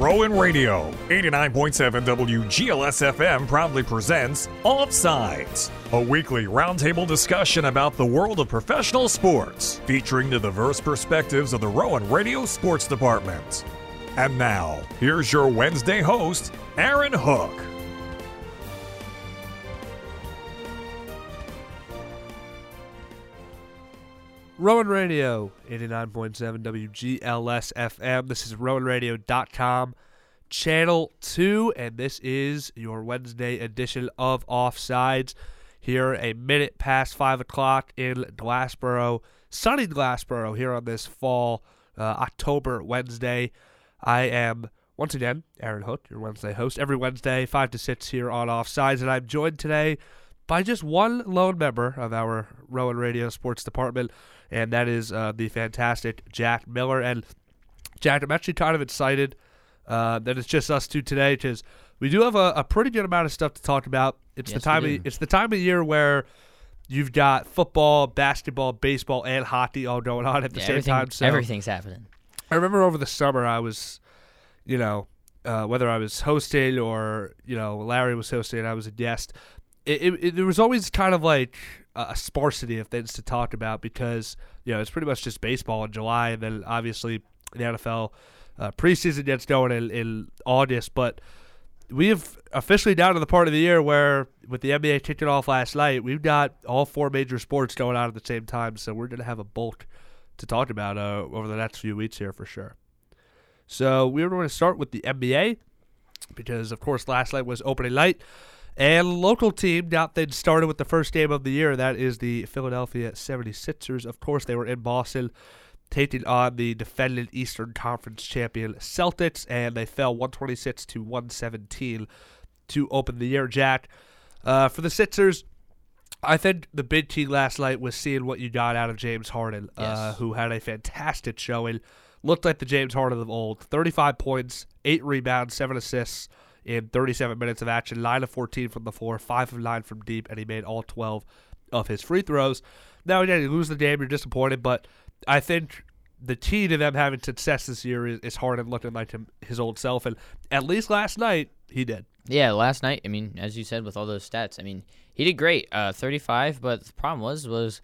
Rowan Radio, 89.7 WGLS FM proudly presents Offsides, a weekly roundtable discussion about the world of professional sports, featuring the diverse perspectives of the Rowan Radio Sports Department. And now, here's your Wednesday host, Aaron Hook. Rowan Radio, 89.7 WGLS FM. This is RowanRadio.com, Channel 2, and this is your Wednesday edition of Offsides. Here, a minute past 5 o'clock in Glassboro, sunny Glassboro, here on this fall uh, October Wednesday. I am, once again, Aaron Hook, your Wednesday host. Every Wednesday, 5 to 6 here on Offsides, and I'm joined today by just one lone member of our Rowan Radio Sports Department and that is uh, the fantastic Jack Miller. And Jack, I'm actually kind of excited uh, that it's just us two today because we do have a, a, pretty good amount of stuff to talk about. It's yes, the time. Of, it's the time of year where you've got football, basketball, baseball, and hockey all going on at the yeah, same time. So everything's happening. I remember over the summer, I was, you know, uh, whether I was hosting or you know Larry was hosting, I was a guest. It, it, it, there was always kind of like a sparsity of things to talk about because you know it's pretty much just baseball in July, and then obviously the NFL uh, preseason gets going in, in August. But we have officially down to the part of the year where, with the NBA kicking off last night, we've got all four major sports going on at the same time. So we're going to have a bulk to talk about uh, over the next few weeks here for sure. So we are going to start with the NBA because, of course, last night was opening night. And local team got things started with the first game of the year. That is the Philadelphia 76ers. Of course, they were in Boston taking on the defending Eastern Conference champion Celtics, and they fell 126 to 117 to open the year. Jack, uh, for the Sixers, I think the big key last night was seeing what you got out of James Harden, uh, yes. uh, who had a fantastic showing. Looked like the James Harden of old. 35 points, 8 rebounds, 7 assists in 37 minutes of action, 9 of 14 from the floor, 5 of 9 from deep, and he made all 12 of his free throws. Now, again, you lose the game, you're disappointed, but I think the key to them having success this year is, is Harden looking like him, his old self, and at least last night, he did. Yeah, last night, I mean, as you said, with all those stats, I mean, he did great, uh, 35, but the problem was, was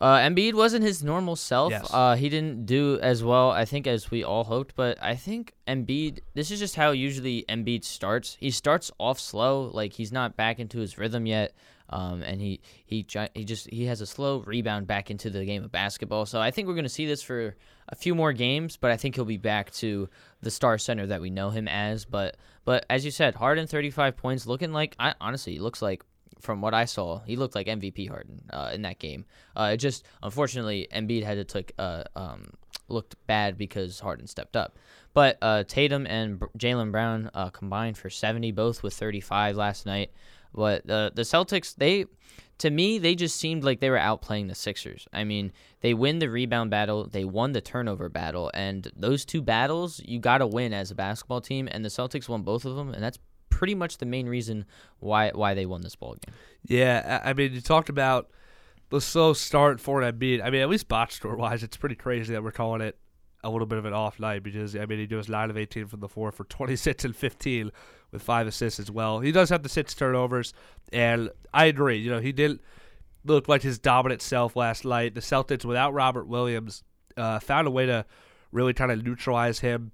uh, Embiid wasn't his normal self. Yes. Uh, he didn't do as well, I think, as we all hoped. But I think Embiid. This is just how usually Embiid starts. He starts off slow, like he's not back into his rhythm yet. Um, and he he he just he has a slow rebound back into the game of basketball. So I think we're going to see this for a few more games, but I think he'll be back to the star center that we know him as. But but as you said, Harden 35 points, looking like I honestly looks like from what I saw, he looked like MVP Harden uh, in that game. Uh, it just unfortunately Embiid had to take uh, um, looked bad because Harden stepped up. But uh, Tatum and Jaylen Brown uh, combined for 70, both with 35 last night. But the the Celtics, they to me, they just seemed like they were outplaying the Sixers. I mean, they win the rebound battle, they won the turnover battle, and those two battles you got to win as a basketball team. And the Celtics won both of them, and that's pretty much the main reason why why they won this ball game. Yeah, I mean, you talked about the slow start for Embiid. I mean, at least box score wise, it's pretty crazy that we're calling it a little bit of an off night because I mean he does nine of eighteen from the floor for twenty six and fifteen with five assists as well. He does have the six turnovers, and I agree. You know, he didn't look like his dominant self last night. The Celtics without Robert Williams uh, found a way to really kind of neutralize him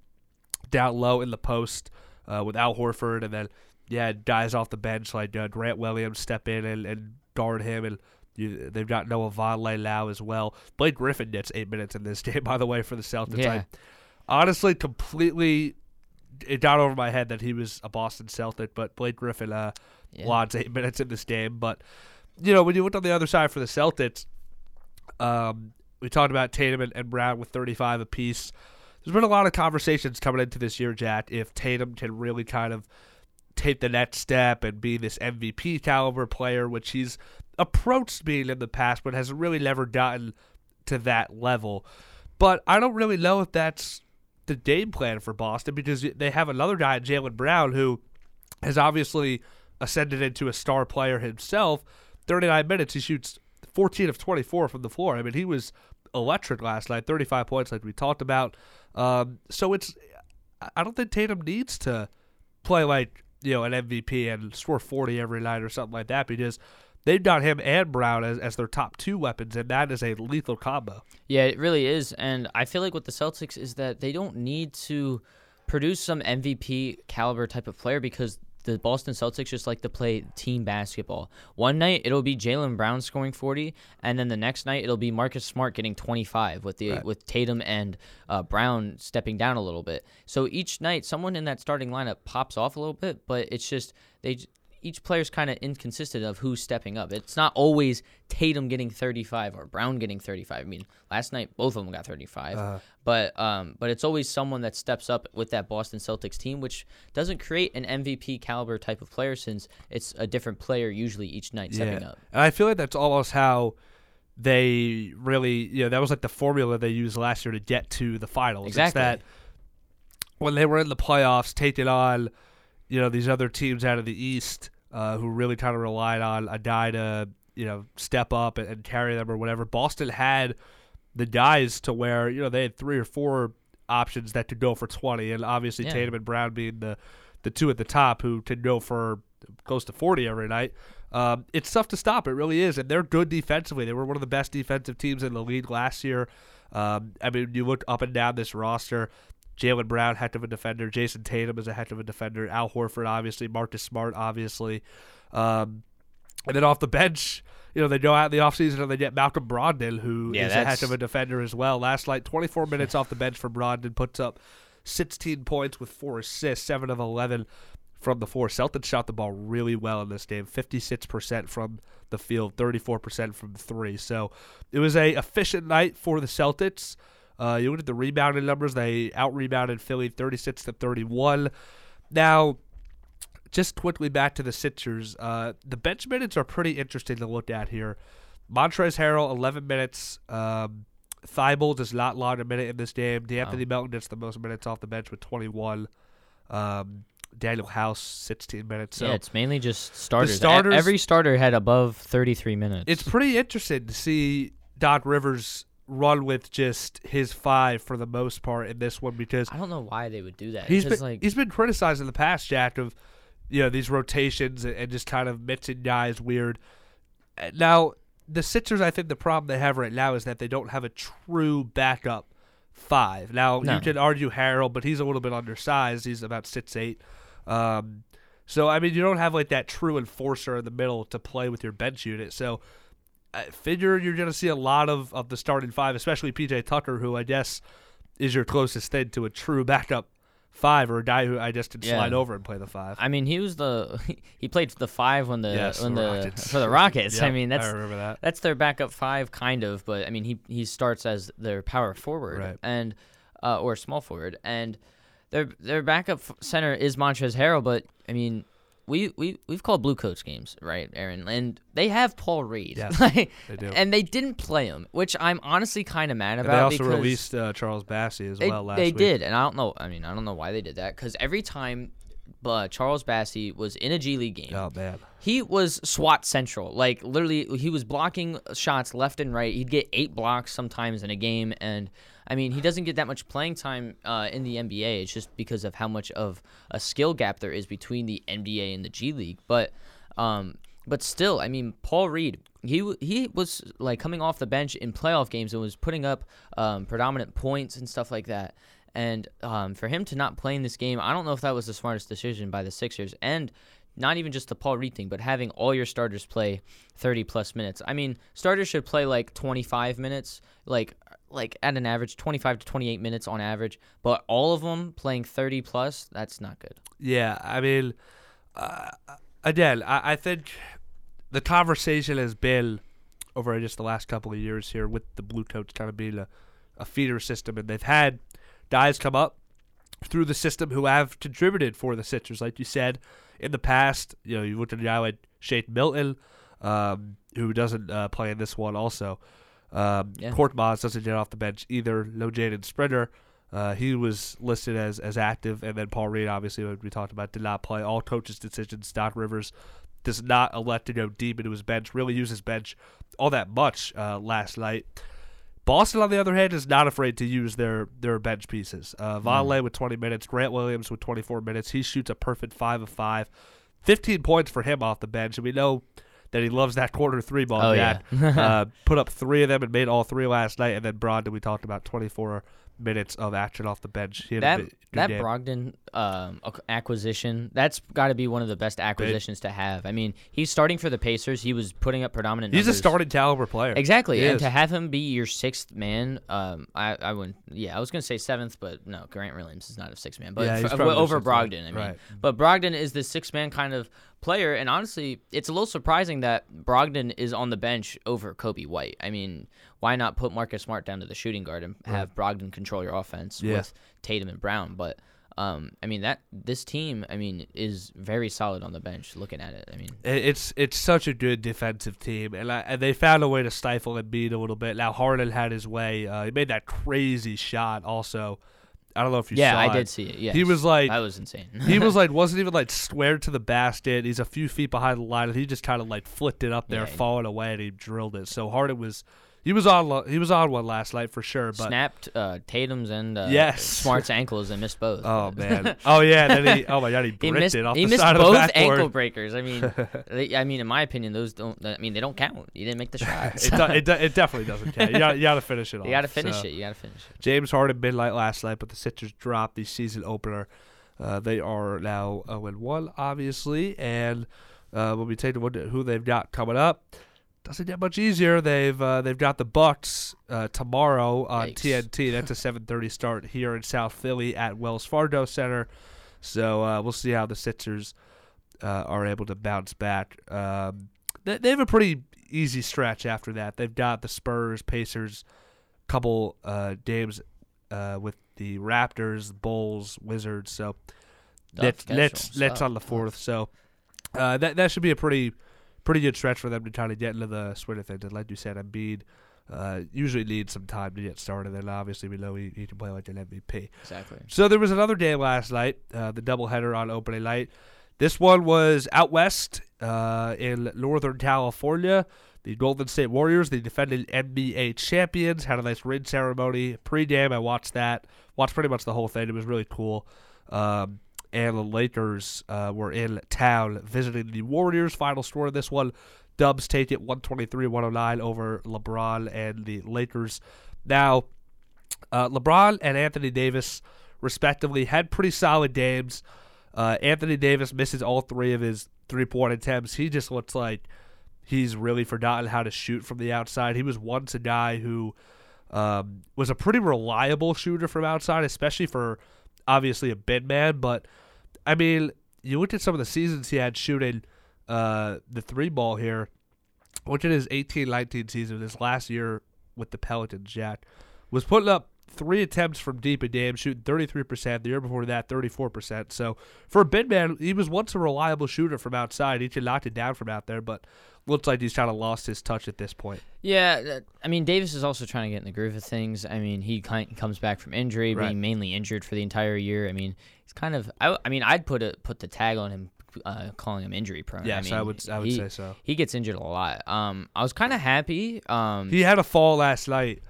down low in the post uh, with Al Horford, and then yeah, guys off the bench like uh, Grant Williams step in and, and guard him, and you, they've got Noah Vonleh now as well. Blake Griffin gets eight minutes in this game, by the way, for the Celtics. Yeah. I honestly completely it got over my head that he was a Boston Celtic, but Blake Griffin uh, yeah. eight minutes in this game. But you know, when you look on the other side for the Celtics, um, we talked about Tatum and, and Brown with 35 apiece there's been a lot of conversations coming into this year, Jack, if Tatum can really kind of take the next step and be this MVP caliber player, which he's approached being in the past, but has really never gotten to that level. But I don't really know if that's the game plan for Boston because they have another guy, Jaylen Brown, who has obviously ascended into a star player himself. 39 minutes, he shoots 14 of 24 from the floor. I mean, he was electric last night, 35 points, like we talked about. Um, so it's I- don't think Tatum needs to play like you know an MVP and score 40 every night or something like that because they've got him and Brown as, as their top two weapons, and that is a lethal combo. Yeah, it really is. And I feel like with the Celtics is that they don't need to produce some MVP caliber type of player because the Boston Celtics just like to play team basketball. One night it'll be Jaylen Brown scoring 40, and then the next night it'll be Marcus Smart getting 25 with the Right. with Tatum and uh, Brown stepping down a little bit. So each night someone in that starting lineup pops off a little bit, but it's just they each player's kind of inconsistent of who's stepping up. It's not always Tatum getting 35 or Brown getting 35. I mean, last night both of them got 35, Uh, but um, but it's always someone that steps up with that Boston Celtics team, which doesn't create an MVP caliber type of player since it's a different player usually each night stepping up. And I feel like that's almost how they really, you know, that was like the formula they used last year to get to the finals. Exactly. It's that when they were in the playoffs, taking on, you know, these other teams out of the East uh, who really kind of relied on a guy to, you know, step up and, and carry them or whatever. Boston had the guys to where, you know, they had three or four options that could go for 20. And obviously Yeah. Tatum and Brown being the, the two at the top who could go for close to 40 every night. Um, it's tough to stop. It really is, and they're good defensively. They were one of the best defensive teams in the league last year. Um, I mean, you look up and down this roster. Jaylen Brown, heck of a defender. Jayson Tatum is a heck of a defender. Al Horford, obviously. Marcus Smart, obviously. Um, and then off the bench, you know, they go out in the offseason and they get Malcolm Brogdon, who is Yeah, a heck of a defender as well. Last night, 24 minutes off the bench for Brogdon, puts up 16 points with four assists, 7 of 11 from the four. Celtics shot the ball really well in this game 56% from the field, 34% from three. So it was a efficient night for the Celtics. Uh, you look at the rebounding numbers, they out rebounded Philly 36 to 31. Now, just quickly back to the Sixers. Uh, the bench minutes are pretty interesting to look at here. Montrezl Harrell, 11 minutes. Um, Thybulle does not log a minute in this game. D'Anthony Melton gets the most minutes off the bench with 21. Um, Danuel House, 16 minutes. So yeah, it's mainly just starters. Starters- Every starter had above 33 minutes. it's pretty interesting to see Doc Rivers run with just his five for the most part in this one because I don't know why they would do that. he's been like he's been criticized in the past, Jack, of you know these rotations and, and just kind of mixing guys weird. Uh, Now the Sixers, I think the problem they have right now is that they don't have a true backup five. Now No. you can argue Harrell, but he's a little bit undersized. He's about six eight. Um, so I mean, you don't have like that true enforcer in the middle to play with your bench unit. So I figure you're going to see a lot of, of the starting five, especially PJ Tucker, who I guess is your closest thing to a true backup five or a guy who I guess can Yeah. slide over and play the five. I mean, he was the he played the five when the Yes, when the the, Rockets. for the Rockets. I mean, that's I remember that. that's their backup five, kind of. But I mean, he he starts as their power forward Right. and uh, or small forward, and their their backup center is Montrezl Harrell. But I mean, we we we've called blue coats games, right, Aaron? And they have Paul Reed, Yes, Like, they do. and they didn't play him, which I'm honestly kind of mad And about. they also released uh, Charles Bassey as they, well last they week. did, and I don't know. I mean, I don't know why they did that because every time uh, Charles Bassey was in a G League game, Oh man, he was SWAT central. Like literally, he was blocking shots left and right. He'd get eight blocks sometimes in a game, and I mean, he doesn't get that much playing time uh, in the NBA. It's just because of how much of a skill gap there is between the NBA and the G League. But, um, but still, I mean, Paul Reed, he he was like coming off the bench in playoff games and was putting up um, predominant points and stuff like that. And um, for him to not play in this game, I don't know if that was the smartest decision by the Sixers. And not even just the Paul Reed thing, but having all your starters play 30 plus minutes. I mean, starters should play like 25 minutes, like like at an average 25 to 28 minutes on average, but all of them playing 30 plus, that's not good. Yeah, I mean, uh, again, I, I think the conversation has been over just the last couple of years here with the Blue Coats kind of being a, a feeder system, and they've had guys come up through the system who have contributed for the Sixers, like you said in the past. You know, you looked at a guy like Shake Milton, um, who doesn't uh, play in this one, also. Um, Yeah. Korkmaz doesn't get off the bench either. No Jaden Springer. Uh, he was listed as, as active, and then Paul Reed, obviously, we talked about, did not play. All coaches' decisions. Doc Rivers does not elect to go deep into his bench, really use his bench all that much uh, last night. Boston, on the other hand, is not afraid to use their their bench pieces. Uh. Vonleh with 20 minutes, Grant Williams with 24 minutes. He shoots a perfect five of five, 15 points for him off the bench, and we know that he loves that quarter three ball. Oh, yeah. uh, put up three of them and made all three last night. And then Brogdon, we talked about 24 minutes of action off the bench. That that game. Brogdon um, acquisition that's got to be one of the best acquisitions to have. I mean, he's starting for the Pacers. He was putting up predominant. He's a numbers. starting caliber player. Exactly, He and is. to have him be your sixth man, um, I, I wouldn't. Yeah, I was gonna say seventh, but no, Grant Williams is not a sixth man, but Yeah, he's f- over sixth man. Brogdon. I mean, Right. but Brogdon is the sixth man kind of player, and honestly, it's a little surprising that Brogdon is on the bench over Kobe White. I mean, why not put Marcus Smart down to the shooting guard and have Brogdon control your offense Yeah. with Tatum and Brown? But um, I mean that this team, I mean, is very solid on the bench. Looking at it, I mean, It's it's such a good defensive team, and, I, and they found a way to stifle Embiid a little bit. Now Harden had his way. Uh, he made that crazy shot. Also, I don't know if you saw it. yeah, saw I it. did see it. Yeah, He was like- that was insane. he was like wasn't even like squared to the basket. He's a few feet behind the line, and he just kind of like flicked it up there, Yeah. falling away, and he drilled it. So hard it was he was on lo- he was on one last night for sure. But snapped uh, Tatum's and uh, Yes. Smart's ankles and missed both. oh man, oh yeah, then he oh my god, he he missed. it off He the missed side both of the backboard. ankle breakers. I mean, they, I mean, in my opinion, those don't. I mean, they don't count. You didn't make the shots. it, do, it, it definitely doesn't count. You got you got to finish it off. you got to finish so. it. You got to finish it. James Harden midnight last night, but the Sixers dropped the season opener. Uh, they are now 0 1, obviously. And uh, we'll be taking a look at who they've got coming up, doesn't get much easier. They've uh, they've got the Bucks uh, tomorrow on Yikes. TNT. That's a 7:30 start here in South Philly at Wells Fargo Center. So uh, we'll see how the Sixers uh, are able to bounce back. Um, they, they have a pretty easy stretch after that. They've got the Spurs, Pacers, couple uh, games uh, with the Raptors, Bulls, Wizards. So Tough let's let's let's on the fourth. So uh, that that should be a pretty pretty good stretch for them to try to get into the swing of things. And like you said, Embiid uh, usually needs some time to get started. And obviously, we know he, he can play like an MVP. Exactly. So there was another game last night, uh, the doubleheader on opening night. This one was out west uh, in Northern California. The Golden State Warriors, the defending NBA champions, had a nice ring ceremony. Pre-game, I watched that. Watched pretty much the whole thing. It was really cool. Um, and the Lakers uh, were in town visiting the Warriors. Final score of this one, Dubs take it 123-109 over LeBron and the Lakers. Now, uh, LeBron and Anthony Davis, respectively, had pretty solid games. Uh, Anthony Davis misses all three of his three point attempts. He just looks like he's really forgotten how to shoot from the outside. He was once a guy who um, was a pretty reliable shooter from outside, especially for obviously a big man. But I mean, you look at some of the seasons he had shooting uh, the three ball here. Look at his 18 19 season, his last year with the Pelicans, Jack, was putting up three attempts from deep a game, shooting 33%. The year before that, 34%. So for a big man, he was once a reliable shooter from outside. He could knock it down from out there, but looks like he's kind of lost his touch at this point. Yeah, I mean Davis is also trying to get in the groove of things. I mean he comes back from injury, Right. being mainly injured for the entire year. I mean he's kind of. I, I mean I'd put a put the tag on him, uh, calling him injury prone. Yeah, I, I would- I would he- say so. He gets injured a lot. Um, I was kind of happy. Um, He had a fall last night.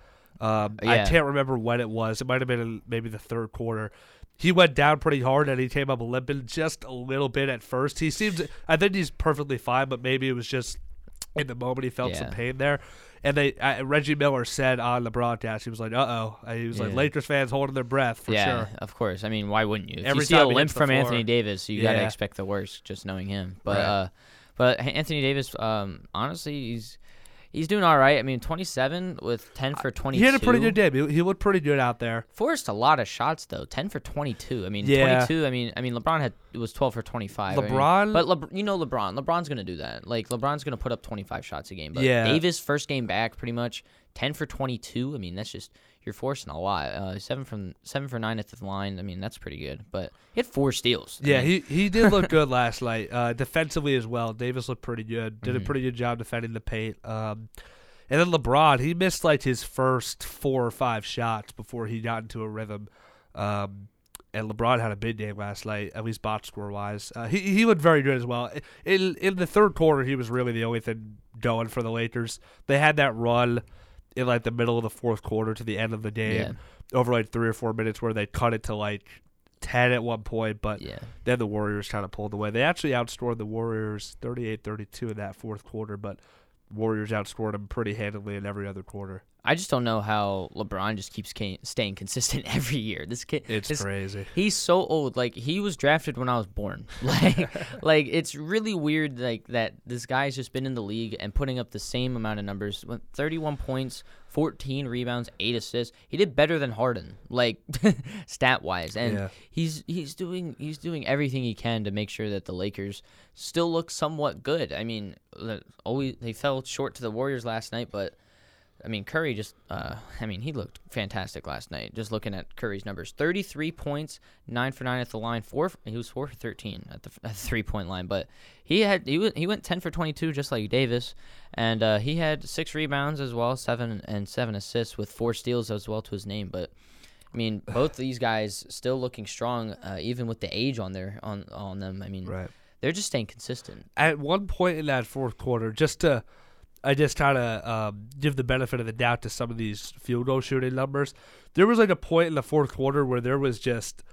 Um, I can't remember when it was. It might have been in maybe the third quarter. He went down pretty hard and he came up limping just a little bit at first. He seems, I think he's perfectly fine, but maybe it was just in the moment he felt some pain there. And they uh, Reggie Miller said on the broadcast, he was like, "Uh oh," he was like, Yeah. "Lakers fans holding their breath for sure. yeah, sure." of course. I mean, why wouldn't you? If Every you see a limp from floor. Anthony Davis, you gotta expect the worst, just knowing him. But Right. uh, but Anthony Davis, um, honestly, he's he's doing all right. I mean, 27 with 10 for 22. He had a pretty good game. He, looked pretty good out there. Forced a lot of shots though. 10 for 22. I mean, Yeah. 22. I mean, I mean LeBron had it was 12 for 25. I mean, LeBron- but Lebr- you know LeBron. LeBron's gonna do that. Like LeBron's gonna put up 25 shots a game. But Yeah. Davis first game back, pretty much 10 for 22. I mean, that's just you're forcing a lot. Uh, seven from seven for nine at the line. I mean, that's pretty good. But he had four steals. I Yeah, mean, he, he did look good last night. Uh, defensively as well. Davis looked pretty good. Did Mm-hmm. a pretty good job defending the paint. Um, and then LeBron, he missed like his first four or five shots before he got into a rhythm. Um, and LeBron had a big game last night, at least box score wise. Uh, he he looked very good as well. In in the third quarter, he was really the only thing going for the Lakers. They had that run in like the middle of the fourth quarter to the end of the game Yeah. over like three or four minutes where they cut it to like 10 at one point, but Yeah. then the Warriors kind of pulled away. They actually outscored the Warriors 38 32 in that fourth quarter, but Warriors outscored them pretty handily in every other quarter. I just don't know how LeBron just keeps staying consistent every year. This kid, It's this- crazy. He's so old. Like he was drafted when I was born. Like, like it's really weird. Like that this guy's just been in the league and putting up the same amount of numbers. 31 points, 14 rebounds, eight assists. He did better than Harden, like stat wise. And Yeah. he's he's doing he's doing everything he can to make sure that the Lakers still look somewhat good. I mean, always they fell short to the Warriors last night, but. I mean, Curry just, uh, I mean, he looked fantastic last night. Just looking at Curry's numbers 33 points, 9 for 9 at the line, 4 for, he was 4 for 13 at the, at the three point line. But he had he, went, he went 10 for 22, just like Davis. And uh, he had six rebounds as well, seven and seven assists with four steals as well to his name. But I mean, both these guys still looking strong, uh, even with the age on their on on them. I mean, Right. they're just staying consistent. At one point in that fourth quarter, just to, I just kind of um, give the benefit of the doubt to some of these field goal shooting numbers. There was like a point in the fourth quarter where there was just.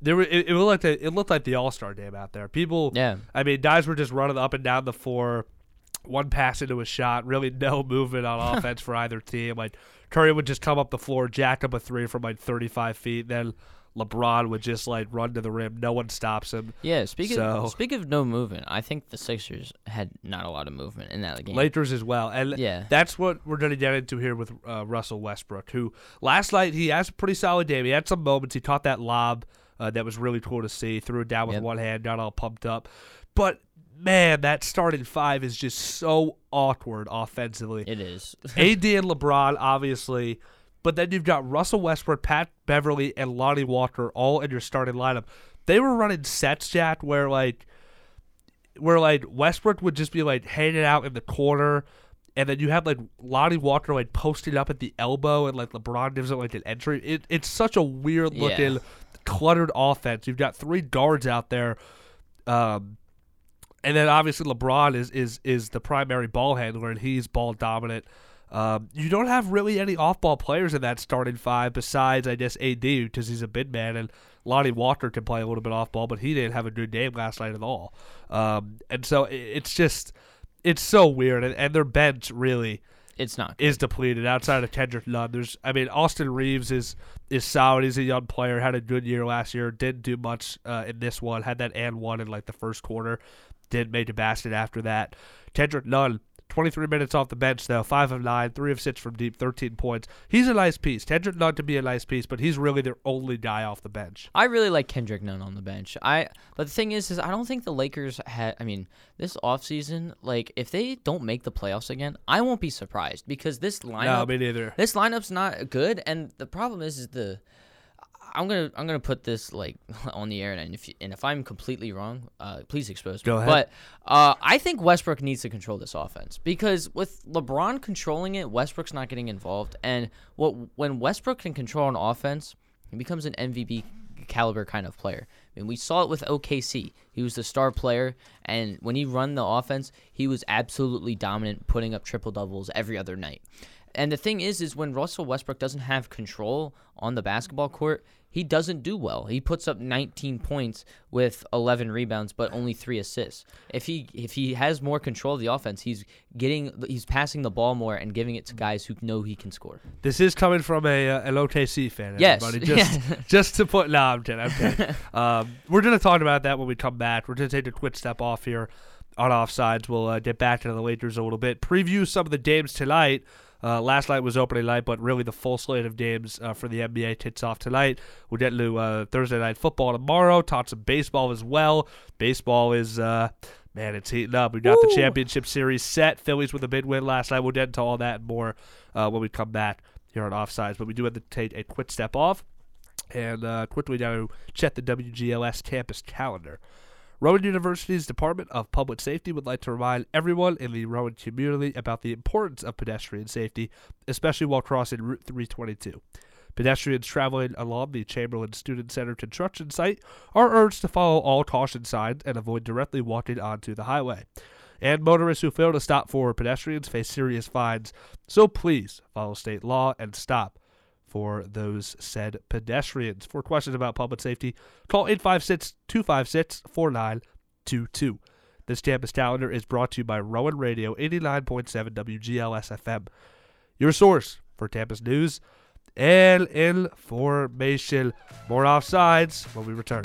There were, it, it looked like the, it looked like the All Star game out there. People, Yeah. I mean, guys were just running up and down the floor, one pass into a shot, really no movement on offense for either team. Like Curry would just come up the floor, jack up a three from like 35 feet, then LeBron would just like run to the rim. No one stops him. Yeah, speaking So- speak of no movement, I think the Sixers had not a lot of movement in that game. Lakers as well, and Yeah. that's what we're going to get into here with uh, Russell Westbrook, who last night he has a pretty solid game. He had some moments. He caught that lob uh, that was really cool to see. Threw it down with Yep. one hand, got all pumped up. But man, that starting five is just so awkward offensively. It is. AD and LeBron, obviously, but then you've got Russell Westbrook, Pat Beverley, and Lonnie Walker all in your starting lineup. They were running sets, Jack, where like, where like Westbrook would just be like hanging out in the corner, and then you have like Lonnie Walker like posting up at the elbow, and like LeBron gives it like an entry. It, it's such a weird Yeah. looking, cluttered offense. You've got three guards out there. Um, and then obviously LeBron is is is the primary ball handler, and he's ball dominant. Um, you don't have really any off-ball players in that starting five besides, I guess, AD because he's a big man, and Lonnie Walker can play a little bit off-ball, but he didn't have a good game last night at all. Um, and so it, it's just it's so weird, and, and their bench really It's not. is depleted outside of Kendrick Nunn. There's, I mean, Austin Reaves is is solid. He's a young player. Had a good year last year. Didn't do much uh, in this one. Had that and one in like the first quarter. Didn't make a basket after that. Kendrick Nunn. 23 minutes off the bench, though. 5 of 9, 3 of 6 from deep, 13 points. He's a nice piece. Kendrick Nunn to be a nice piece, but he's really their only guy off the bench. I really like Kendrick Nunn on the bench. I but the thing is is I don't think the Lakers had I mean, this offseason, like if they don't make the playoffs again, I won't be surprised because this lineup No, me neither. this lineup's not good and the problem is is the I'm gonna I'm gonna put this like on the air and if you, and if I'm completely wrong, uh, please expose me. Go ahead. But uh, I think Westbrook needs to control this offense because with LeBron controlling it, Westbrook's not getting involved. And what when Westbrook can control an offense, he becomes an MVP caliber kind of player. I mean, we saw it with OKC. He was the star player, and when he run the offense, he was absolutely dominant, putting up triple doubles every other night. And the thing is, is when Russell Westbrook doesn't have control on the basketball court, he doesn't do well. He puts up 19 points with 11 rebounds, but only three assists. If he if he has more control of the offense, he's getting he's passing the ball more and giving it to guys who know he can score. This is coming from a uh, an OKC fan. Yes. everybody. Just just to put. No, I'm kidding. I'm kidding. um, we're gonna talk about that when we come back. We're gonna take a quick step off here on offsides. We'll uh, get back into the Lakers a little bit. Preview some of the games tonight. Uh, last night was opening night, but really the full slate of games uh, for the NBA kicks off tonight. We'll get into uh, Thursday night football tomorrow. Talk some baseball as well. Baseball is. Uh, Man, it's heating up. We got the championship series set. Phillies with a big win last night. We'll get into all that and more uh, when we come back here on Offsides. But we do have to take a quick step off and uh, quickly now check the WGLS campus calendar. Rowan University's Department of Public Safety would like to remind everyone in the Rowan community about the importance of pedestrian safety, especially while crossing Route 322. Pedestrians traveling along the Chamberlain Student Center construction site are urged to follow all caution signs and avoid directly walking onto the highway. and motorists who fail to stop for pedestrians face serious fines. So please follow state law and stop for those said pedestrians. For questions about public safety, call 856 256 4922. This campus calendar is brought to you by Rowan Radio 89.7 WGLS FM, your source for campus news and information. More offsides when we return.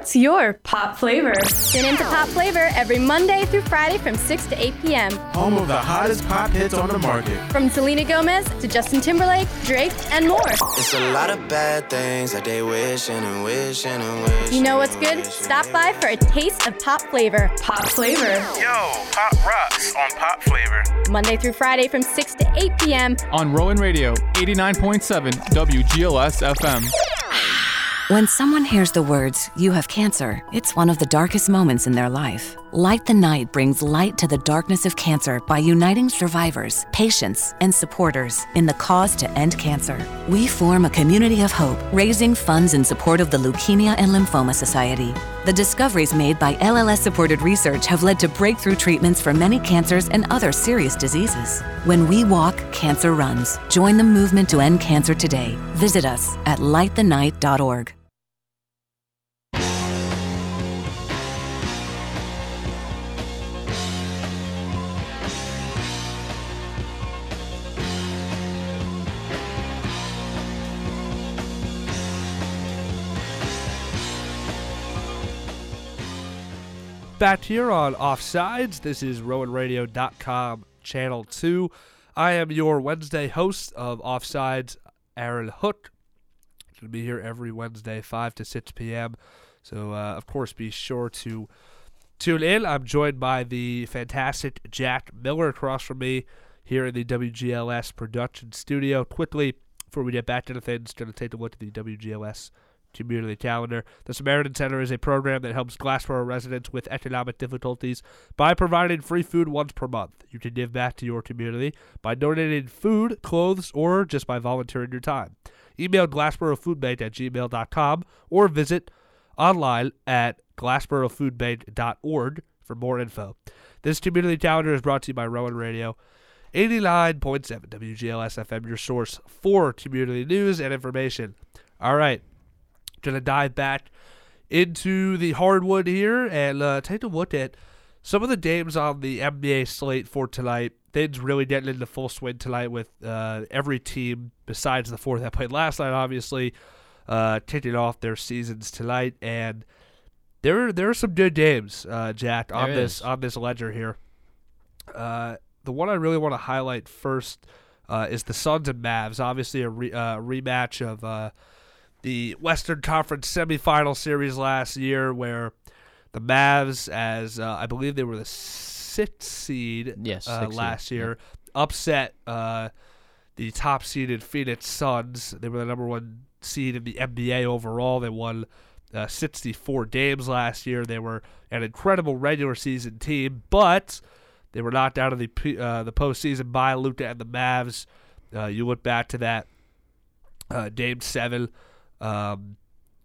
What's your pop flavor? Tune into Pop Flavor every Monday through Friday from 6 to 8 p.m. Home of the hottest pop hits on the market. From Selena Gomez to Justin Timberlake, Drake, and more. It's a lot of bad things that they wishing and wishing and wishing. You know what's good? Stop by for a taste of pop flavor. Pop Flavor. Yo, Pop Rocks on Pop Flavor. Monday through Friday from 6 to 8 p.m. on Rowan Radio 89.7 WGLS FM. When someone hears the words, you have cancer, it's one of the darkest moments in their life. Light the Night brings light to the darkness of cancer by uniting survivors, patients, and supporters in the cause to end cancer. We form a community of hope, raising funds in support of the Leukemia and Lymphoma Society. The discoveries made by LLS supported research have led to breakthrough treatments for many cancers and other serious diseases. When we walk, cancer runs. Join the movement to end cancer today. Visit us at lightthenight.org. back here on Offsides. This is RowanRadio.com, Channel 2. I am your Wednesday host of Offsides, Aaron Hook. To be here every Wednesday, 5 to 6 p.m. So, uh, of course, be sure to tune in. I'm joined by the fantastic Jack Miller across from me here in the WGLS production studio. Quickly, before we get back into things, going to take a look at the WGLS community calendar. The Samaritan Center is a program that helps Glassboro residents with economic difficulties by providing free food once per month. You can give back to your community by donating food, clothes, or just by volunteering your time. Email glassborofoodbank at gmail.com or visit online at glassborofoodbank.org for more info. This community calendar is brought to you by Rowan Radio. 89.7 WGLS FM, your source for community news and information. All right, to dive back into the hardwood here and uh, take a look at some of the games on the NBA slate for tonight. Things really getting into full swing tonight with uh, every team besides the four that played last night, obviously, uh, kicking off their seasons tonight. And there, there are some good games, uh, Jack, on There this is. on this ledger here. Uh, the one I really want to highlight first uh, is the Suns and Mavs. Obviously, a re- uh, rematch of uh, the Western Conference semifinal series last year, where the Mavs, as uh, I believe they were the sixth seed Yes, uh, sixth seed, last yeah. year, upset uh, the top seeded Phoenix Suns. They were the number one seed in the NBA overall. They won uh, 64 games last year. They were an incredible regular season team, but they were knocked out of the uh, the postseason by Luka and the Mavs. Uh, you look back to that uh, game seven, um,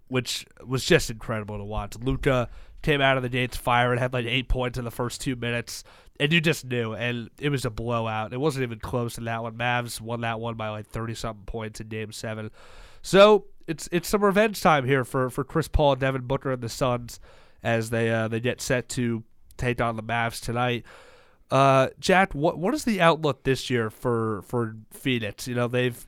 which was just incredible to watch. Luka came out of the gates firing, had like eight points in the first two minutes, and you just knew. And it was a blowout. It wasn't even close in that one. Mavs won that one by like thirty something points in game seven. So it's it's some revenge time here for, for Chris Paul, Devin Booker, and the Suns as they uh, they get set to take on the Mavs tonight. Uh, Jack, what what is the outlook this year for for Phoenix? You know they've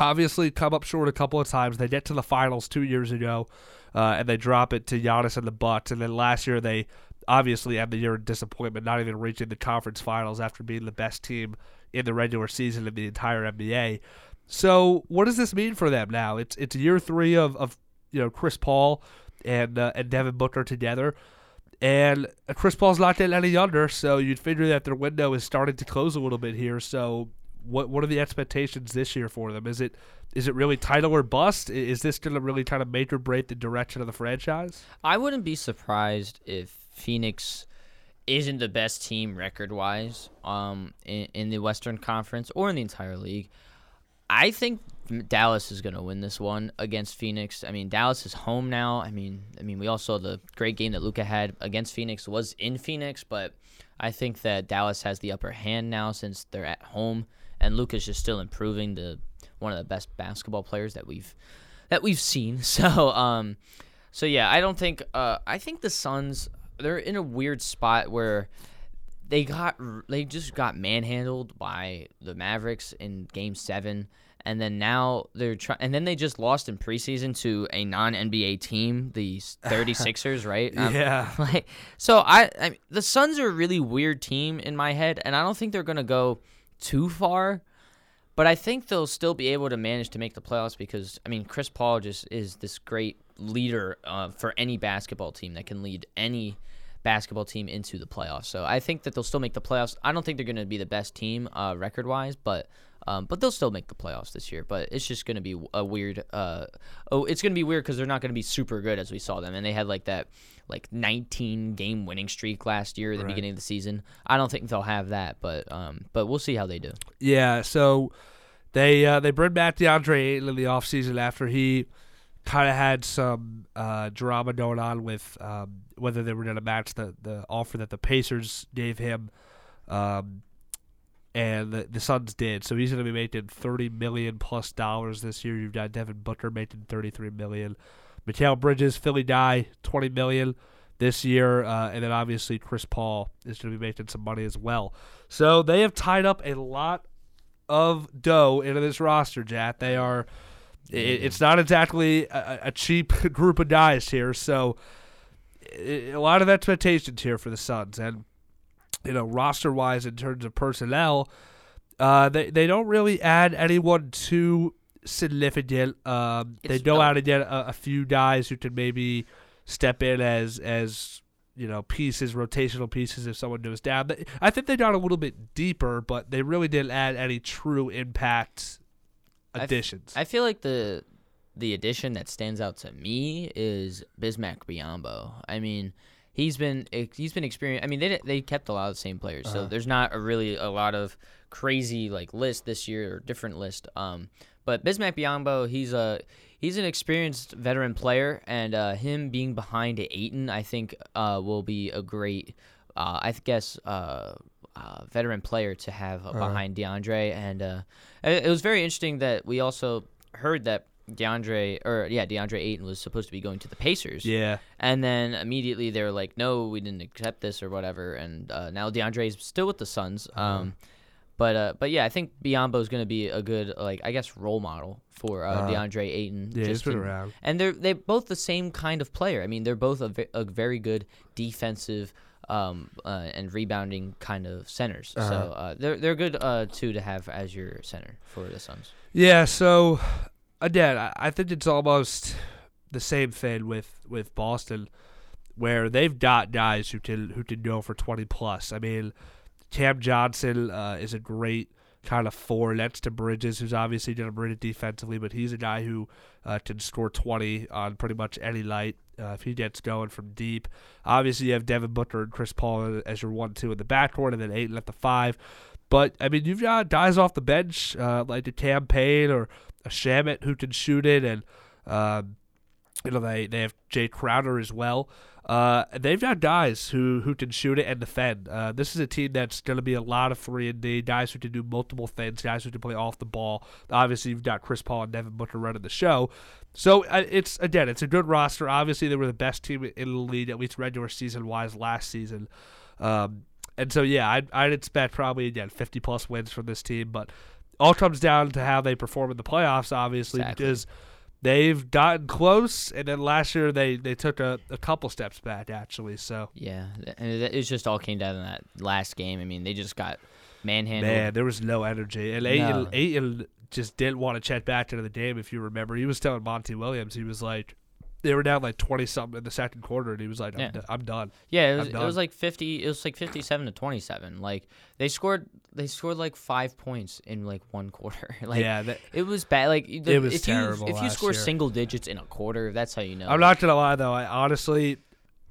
obviously come up short a couple of times. They get to the finals two years ago, uh, and they drop it to Giannis and the Bucks. And then last year they obviously end the year in disappointment, not even reaching the conference finals after being the best team in the regular season in the entire NBA. So what does this mean for them now? It's it's year three of, of you know Chris Paul and uh, and Devin Booker together. And Chris Paul's not getting any younger, so you'd figure that their window is starting to close a little bit here. So, what what are the expectations this year for them? Is it is it really title or bust? Is this going to really kind of make or break the direction of the franchise? I wouldn't be surprised if Phoenix isn't the best team record wise um, in, in the Western Conference or in the entire league. I think Dallas is going to win this one against Phoenix. I mean, Dallas is home now. I mean, I mean, we all saw the great game that Luka had against Phoenix was in Phoenix, but I think that Dallas has the upper hand now since they're at home, and Luka's just still improving to one of the best basketball players that we've that we've seen. So, um, so yeah, I don't think. Uh, I think the Suns they're in a weird spot where they got they just got manhandled by the Mavericks in Game Seven, and then now they're trying, and then they just lost in preseason to a non NBA team, the 36ers, right? Um, yeah. Like so, I, I mean, the Suns are a really weird team in my head, and I don't think they're gonna go too far. But I think they'll still be able to manage to make the playoffs because I mean Chris Paul just is this great leader uh, for any basketball team that can lead any basketball team into the playoffs. So I think that they'll still make the playoffs. I don't think they're going to be the best team uh, record wise, but um, but they'll still make the playoffs this year. But it's just going to be a weird. Uh, oh, it's going to be weird because they're not going to be super good as we saw them, and they had like that like 19 game winning streak last year at the Right. beginning of the season. I don't think they'll have that, but um, but we'll see how they do. Yeah, so they uh, they bring back DeAndre Ayton in the offseason after he kind of had some uh, drama going on with um, whether they were going to match the, the offer that the Pacers gave him, um, and the, the Suns did. So he's going to be making thirty million plus dollars this year. You've got Devin Booker making thirty three million, Mikal Bridges, Philly Die, twenty million this year, uh, and then obviously Chris Paul is going to be making some money as well. So they have tied up a lot of dough into this roster, Jack. They are. It, it's not exactly a, a cheap group of guys here, so a lot of expectations here for the Suns, and you know, roster wise in terms of personnel, uh, they they don't really add anyone too significant. Um, they It's- go no. out and get a, a few guys who can maybe step in as as you know pieces, rotational pieces if someone goes down. But I think they got a little bit deeper, but they really didn't add any true impact additions. I feel like the the addition that stands out to me is Bismack Biyombo. I mean, he's been he's been experienced. I mean, they they kept a lot of the same players, so Uh-huh. there's not a really a lot of crazy like list this year or different list. Um, but Bismack Biyombo, he's a he's an experienced veteran player, and uh, him being behind Ayton, I think, uh, will be a great, uh, I guess, uh, uh, veteran player to have uh, Uh-huh. behind DeAndre. And uh, it, it was very interesting that we also heard that DeAndre, or yeah, DeAndre Ayton was supposed to be going to the Pacers. yeah, And then immediately they were like, no, we didn't accept this or whatever. And uh, now DeAndre is still with the Suns. Uh-huh. Um, but uh, but yeah, I think Biyombo is going to be a good like I guess role model for uh, Uh-huh. DeAndre Ayton. yeah, he's just been in- around. and they're they both the same kind of player. I mean, they're both a, a very good defensive um, uh, and rebounding kind of centers. So Uh-huh. uh, they're they're good uh, two to have as your center for the Suns. Yeah, so again, I, think it's almost the same thing with, with Boston, where they've got guys who can who can go for twenty plus. I mean, Cam Johnson uh, is a great kind of four next to Bridges, who's obviously going to bring it defensively, but he's a guy who uh, can score twenty on pretty much any night uh, if he gets going from deep. Obviously, you have Devin Booker and Chris Paul as your one two in the backcourt, and then Ayton at the five. But I mean, you've got guys off the bench uh, like a Cam Payne or a Shamet who can shoot it, and um, you know they they have Jae Crowder as well. Uh, they've got guys who who can shoot it and defend. Uh, this is a team that's going to be a lot of three and D guys who can do multiple things, guys who can play off the ball. Obviously, you've got Chris Paul and Devin Booker running the show. So uh, it's again, it's a good roster. Obviously, they were the best team in the league, at least regular season wise, last season. Um, and so, yeah, I'd, I'd expect probably again 50 plus wins from this team, but all comes down to how they perform in the playoffs, obviously, Exactly. because they've gotten close, and then last year they, they took a, a couple steps back, actually. So, Yeah, and it, it just all came down to that last game. I mean, they just got manhandled. man, there was no energy. And No. Ayton just didn't want to check back into the game, if you remember. He was telling Monty Williams, he was like, they were down like 20 something in the second quarter, and he was like, I'm, Yeah. do- I'm done. Yeah, it was, it was like fifty. It was like fifty-seven to twenty-seven. Like they scored, they scored like five points in like one quarter. like yeah, that, it was bad. Like the, It was if terrible You, if you score year. single digits in a quarter, that's how you know. I'm not gonna lie though. I honestly,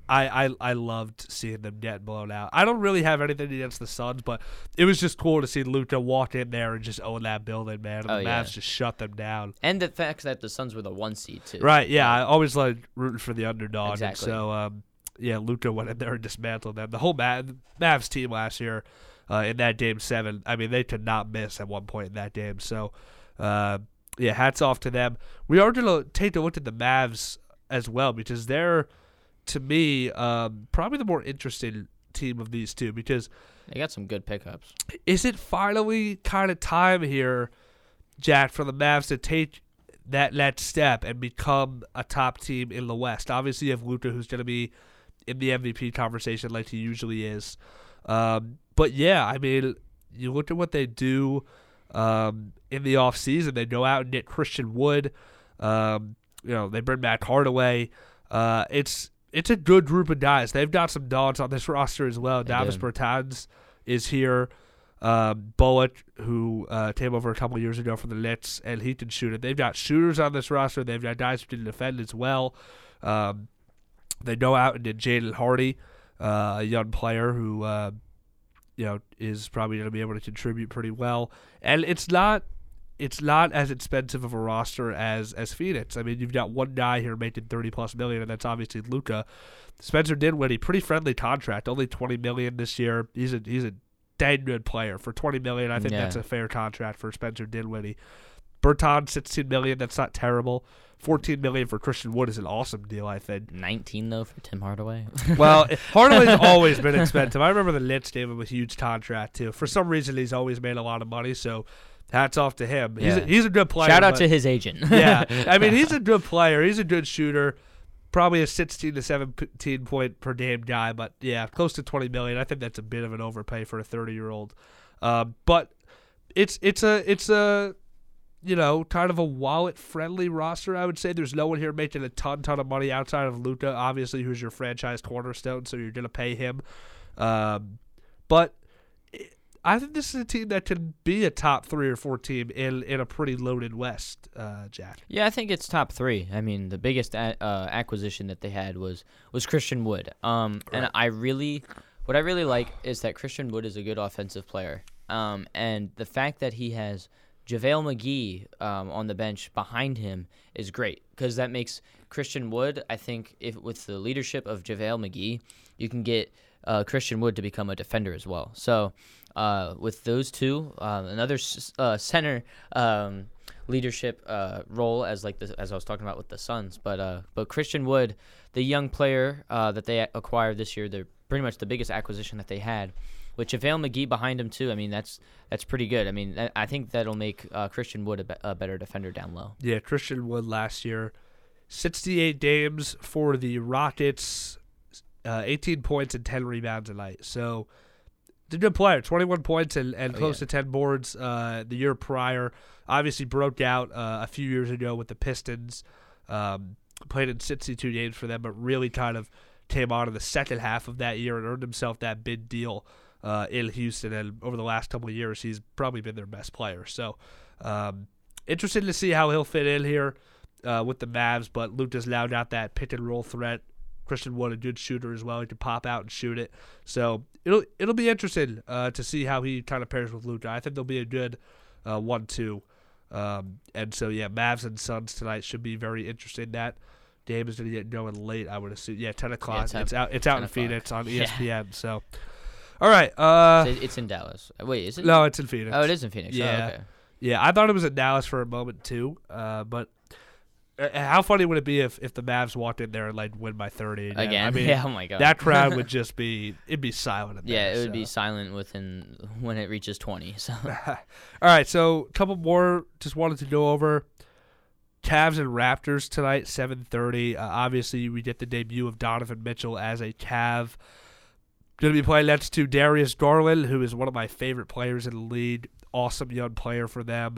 I, I I loved seeing them get blown out. I don't really have anything against the Suns, but it was just cool to see Luka walk in there and just own that building, man. And Oh, the yeah. Mavs just shut them down. And the fact that the Suns were the one seed too. Right? Yeah, I always like rooting for the underdog. and Exactly. so um, yeah, Luka went in there and dismantled them. The whole Ma- Mavs team last year uh, in that game seven. I mean, they could not miss at one point in that game. So uh, yeah, hats off to them. We are gonna take a look at the Mavs as well because they're to me um, probably the more interesting team of these two because They got some good pickups. is it finally kind of time here, Jack, for the Mavs to take that next step and become a top team in the West? Obviously, you have Luka, who's going to be in the MVP conversation like he usually is. Um, but yeah, I mean, you look at what they do um, in the offseason. They go out and get Christian Wood. Um, you know, they bring back Hardaway. Uh, it's it's a good group of guys. They've got some dogs on this roster as well. Davis. Bertans is here. Um, Bullock, who uh, came over a couple years ago from the Knicks, and he can shoot it. They've got shooters on this roster. They've got guys who can defend as well. Um, they go out and did Jaden Hardy, uh, a young player who uh, you know is probably going to be able to contribute pretty well. And it's not it's not as expensive of a roster as as Phoenix. I mean, you've got one guy here making thirty plus million, and that's obviously Luka. Spencer Dinwiddie, pretty friendly contract, only twenty million this year. He's a he's a dang good player for twenty million. I think Yeah. that's a fair contract for Spencer Dinwiddie. Berton, sixteen million. That's not terrible. Fourteen million for Christian Wood is an awesome deal. I think. 19 though for Tim Hardaway. Well, Hardaway's always been expensive. I remember the Knicks gave him a huge contract too. For some reason, he's always made a lot of money. So, hats off to him. He's a, he's a good player. Shout out but- to his agent. yeah, I mean he's a good player. He's a good shooter. Probably a 16 to 17 point per game guy, but yeah, close to 20 million. I think that's a bit of an overpay for a 30 year old. Um, but it's it's a it's a you know kind of a wallet friendly roster. I would say there's no one here making a ton ton of money outside of Luka, obviously, who's your franchise cornerstone. So you're gonna pay him. Um, but I think this is a team that could be a top three or four team in in a pretty loaded West, uh, Jack. Yeah, I think it's top three. I mean, the biggest a- uh, acquisition that they had was was Christian Wood. Um, and I really, what I really like is that Christian Wood is a good offensive player. Um, and the fact that he has JaVale McGee um, on the bench behind him is great because that makes Christian Wood. I think if with the leadership of JaVale McGee, you can get uh, Christian Wood to become a defender as well. So. Uh, with those two, um, another uh, center um, leadership uh, role as like the, as I was talking about with the Suns. But uh, but Christian Wood, the young player uh, that they acquired this year, they're pretty much the biggest acquisition that they had. With JaVale McGee behind him too, I mean that's that's pretty good. I mean I think that'll make Christian Wood a, be- a better defender down low. Yeah, Christian Wood last year, 68 games for the Rockets, 18 points and 10 rebounds a night. So, a good player. 21 points and, and Oh, close yeah. to 10 boards uh, the year prior. Obviously, broke out uh, a few years ago with the Pistons. Um, played in 62 games for them, but really kind of came on in the second half of that year and earned himself that big deal uh, in Houston. And over the last couple of years, he's probably been their best player. So, um, interested to see how he'll fit in here uh, with the Mavs. But Luka's now got that pick and roll threat. Christian Wood, a good shooter as well. He can pop out and shoot it. So it'll it'll be interesting uh, to see how he kind of pairs with Luka. I think they'll be a good uh, one-two. Um, and so yeah, Mavs and Suns tonight should be very interesting. That game is going to get going late. I would assume. Yeah, ten o'clock. 10 it's out. It's out 10 in Phoenix on E Yeah. ESPN. So, all right. Uh, So it's in Dallas. Uh, Wait, is it? no, it's in Phoenix. Oh, it is in Phoenix. Oh, Yeah. okay. Yeah, I thought it was in Dallas for a moment too. Uh, but how funny would it be if, if the Mavs walked in there and like win by thirty again? Again? I mean, Yeah, oh my God. that crowd would just be it'd be silent. In Yeah, there, it would be silent within when it reaches twenty. So All right, so a couple more. Just wanted to go over Cavs and Raptors tonight, seven thirty. Uh, obviously, we get the debut of Donovan Mitchell as a Cav. Going to be playing next to Darius Garland, who is one of my favorite players in the league. Awesome young player for them.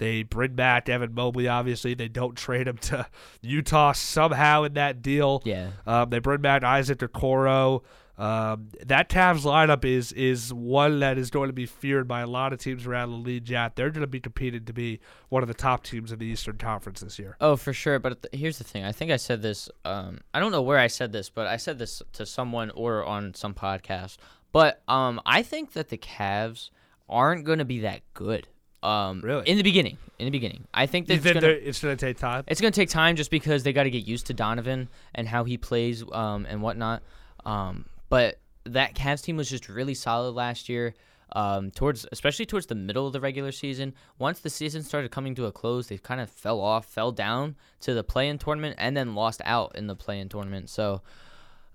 They bring back Evan Mobley. Obviously, they don't trade him to Utah somehow in that deal. yeah, Um, they bring back Isaac Okoro. Um, that Cavs lineup is is one that is going to be feared by a lot of teams around the league. Yeah, they're going to be competing to be one of the top teams in the Eastern Conference this year. Oh, for sure. But th- here's the thing. I think I said this. Um, I don't know where I said this, but I said this to someone or on some podcast. But um, I think that the Cavs aren't going to be that good. Um, Really? In the beginning. In the beginning, I think that it's gonna, it's going to take time? it's going to take time just because they got to get used to Donovan and how he plays um, and whatnot. Um, but that Cavs team was just really solid last year. Um, towards especially towards the middle of the regular season. Once the season started coming to a close, they kind of fell off, fell down to the play-in tournament, and then lost out in the play-in tournament. So.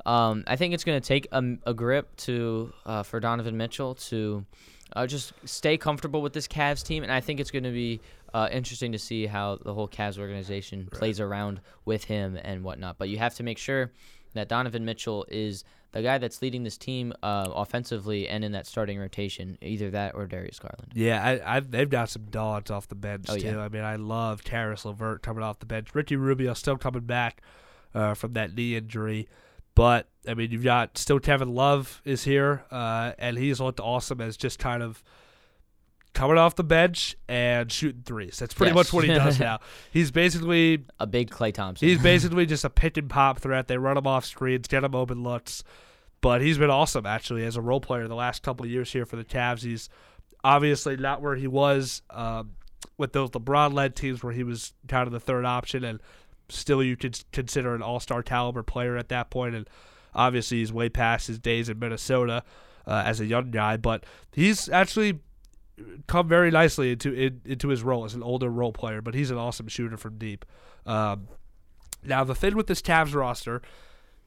Um, I think it's going to take a, a grip to uh, for Donovan Mitchell to uh, just stay comfortable with this Cavs team, and I think it's going to be uh, interesting to see how the whole Cavs organization plays around with him and whatnot. But you have to make sure that Donovan Mitchell is the guy that's leading this team uh, offensively and in that starting rotation, either that or Darius Garland. Yeah, I, I, they've got some dogs off the bench Oh, too. yeah. I mean, I love Caris LeVert coming off the bench. Ricky Rubio still coming back uh, from that knee injury, but I mean, you've got still Kevin Love is here, uh, and he's looked awesome as just kind of coming off the bench and shooting threes. That's pretty Yes. much what he does now. He's basically A big Klay Thompson. He's basically just a pick and pop threat. They run him off screens, get him open looks. But he's been awesome actually as a role player the last couple of years here for the Cavs. He's obviously not where he was um, with those LeBron-led teams where he was kind of the third option, and still you could consider an All-Star caliber player at that point. And obviously he's way past his days in Minnesota uh, as a young guy, but he's actually come very nicely into in, into his role as an older role player. But he's an awesome shooter from deep. Um, now the thing with this Cavs roster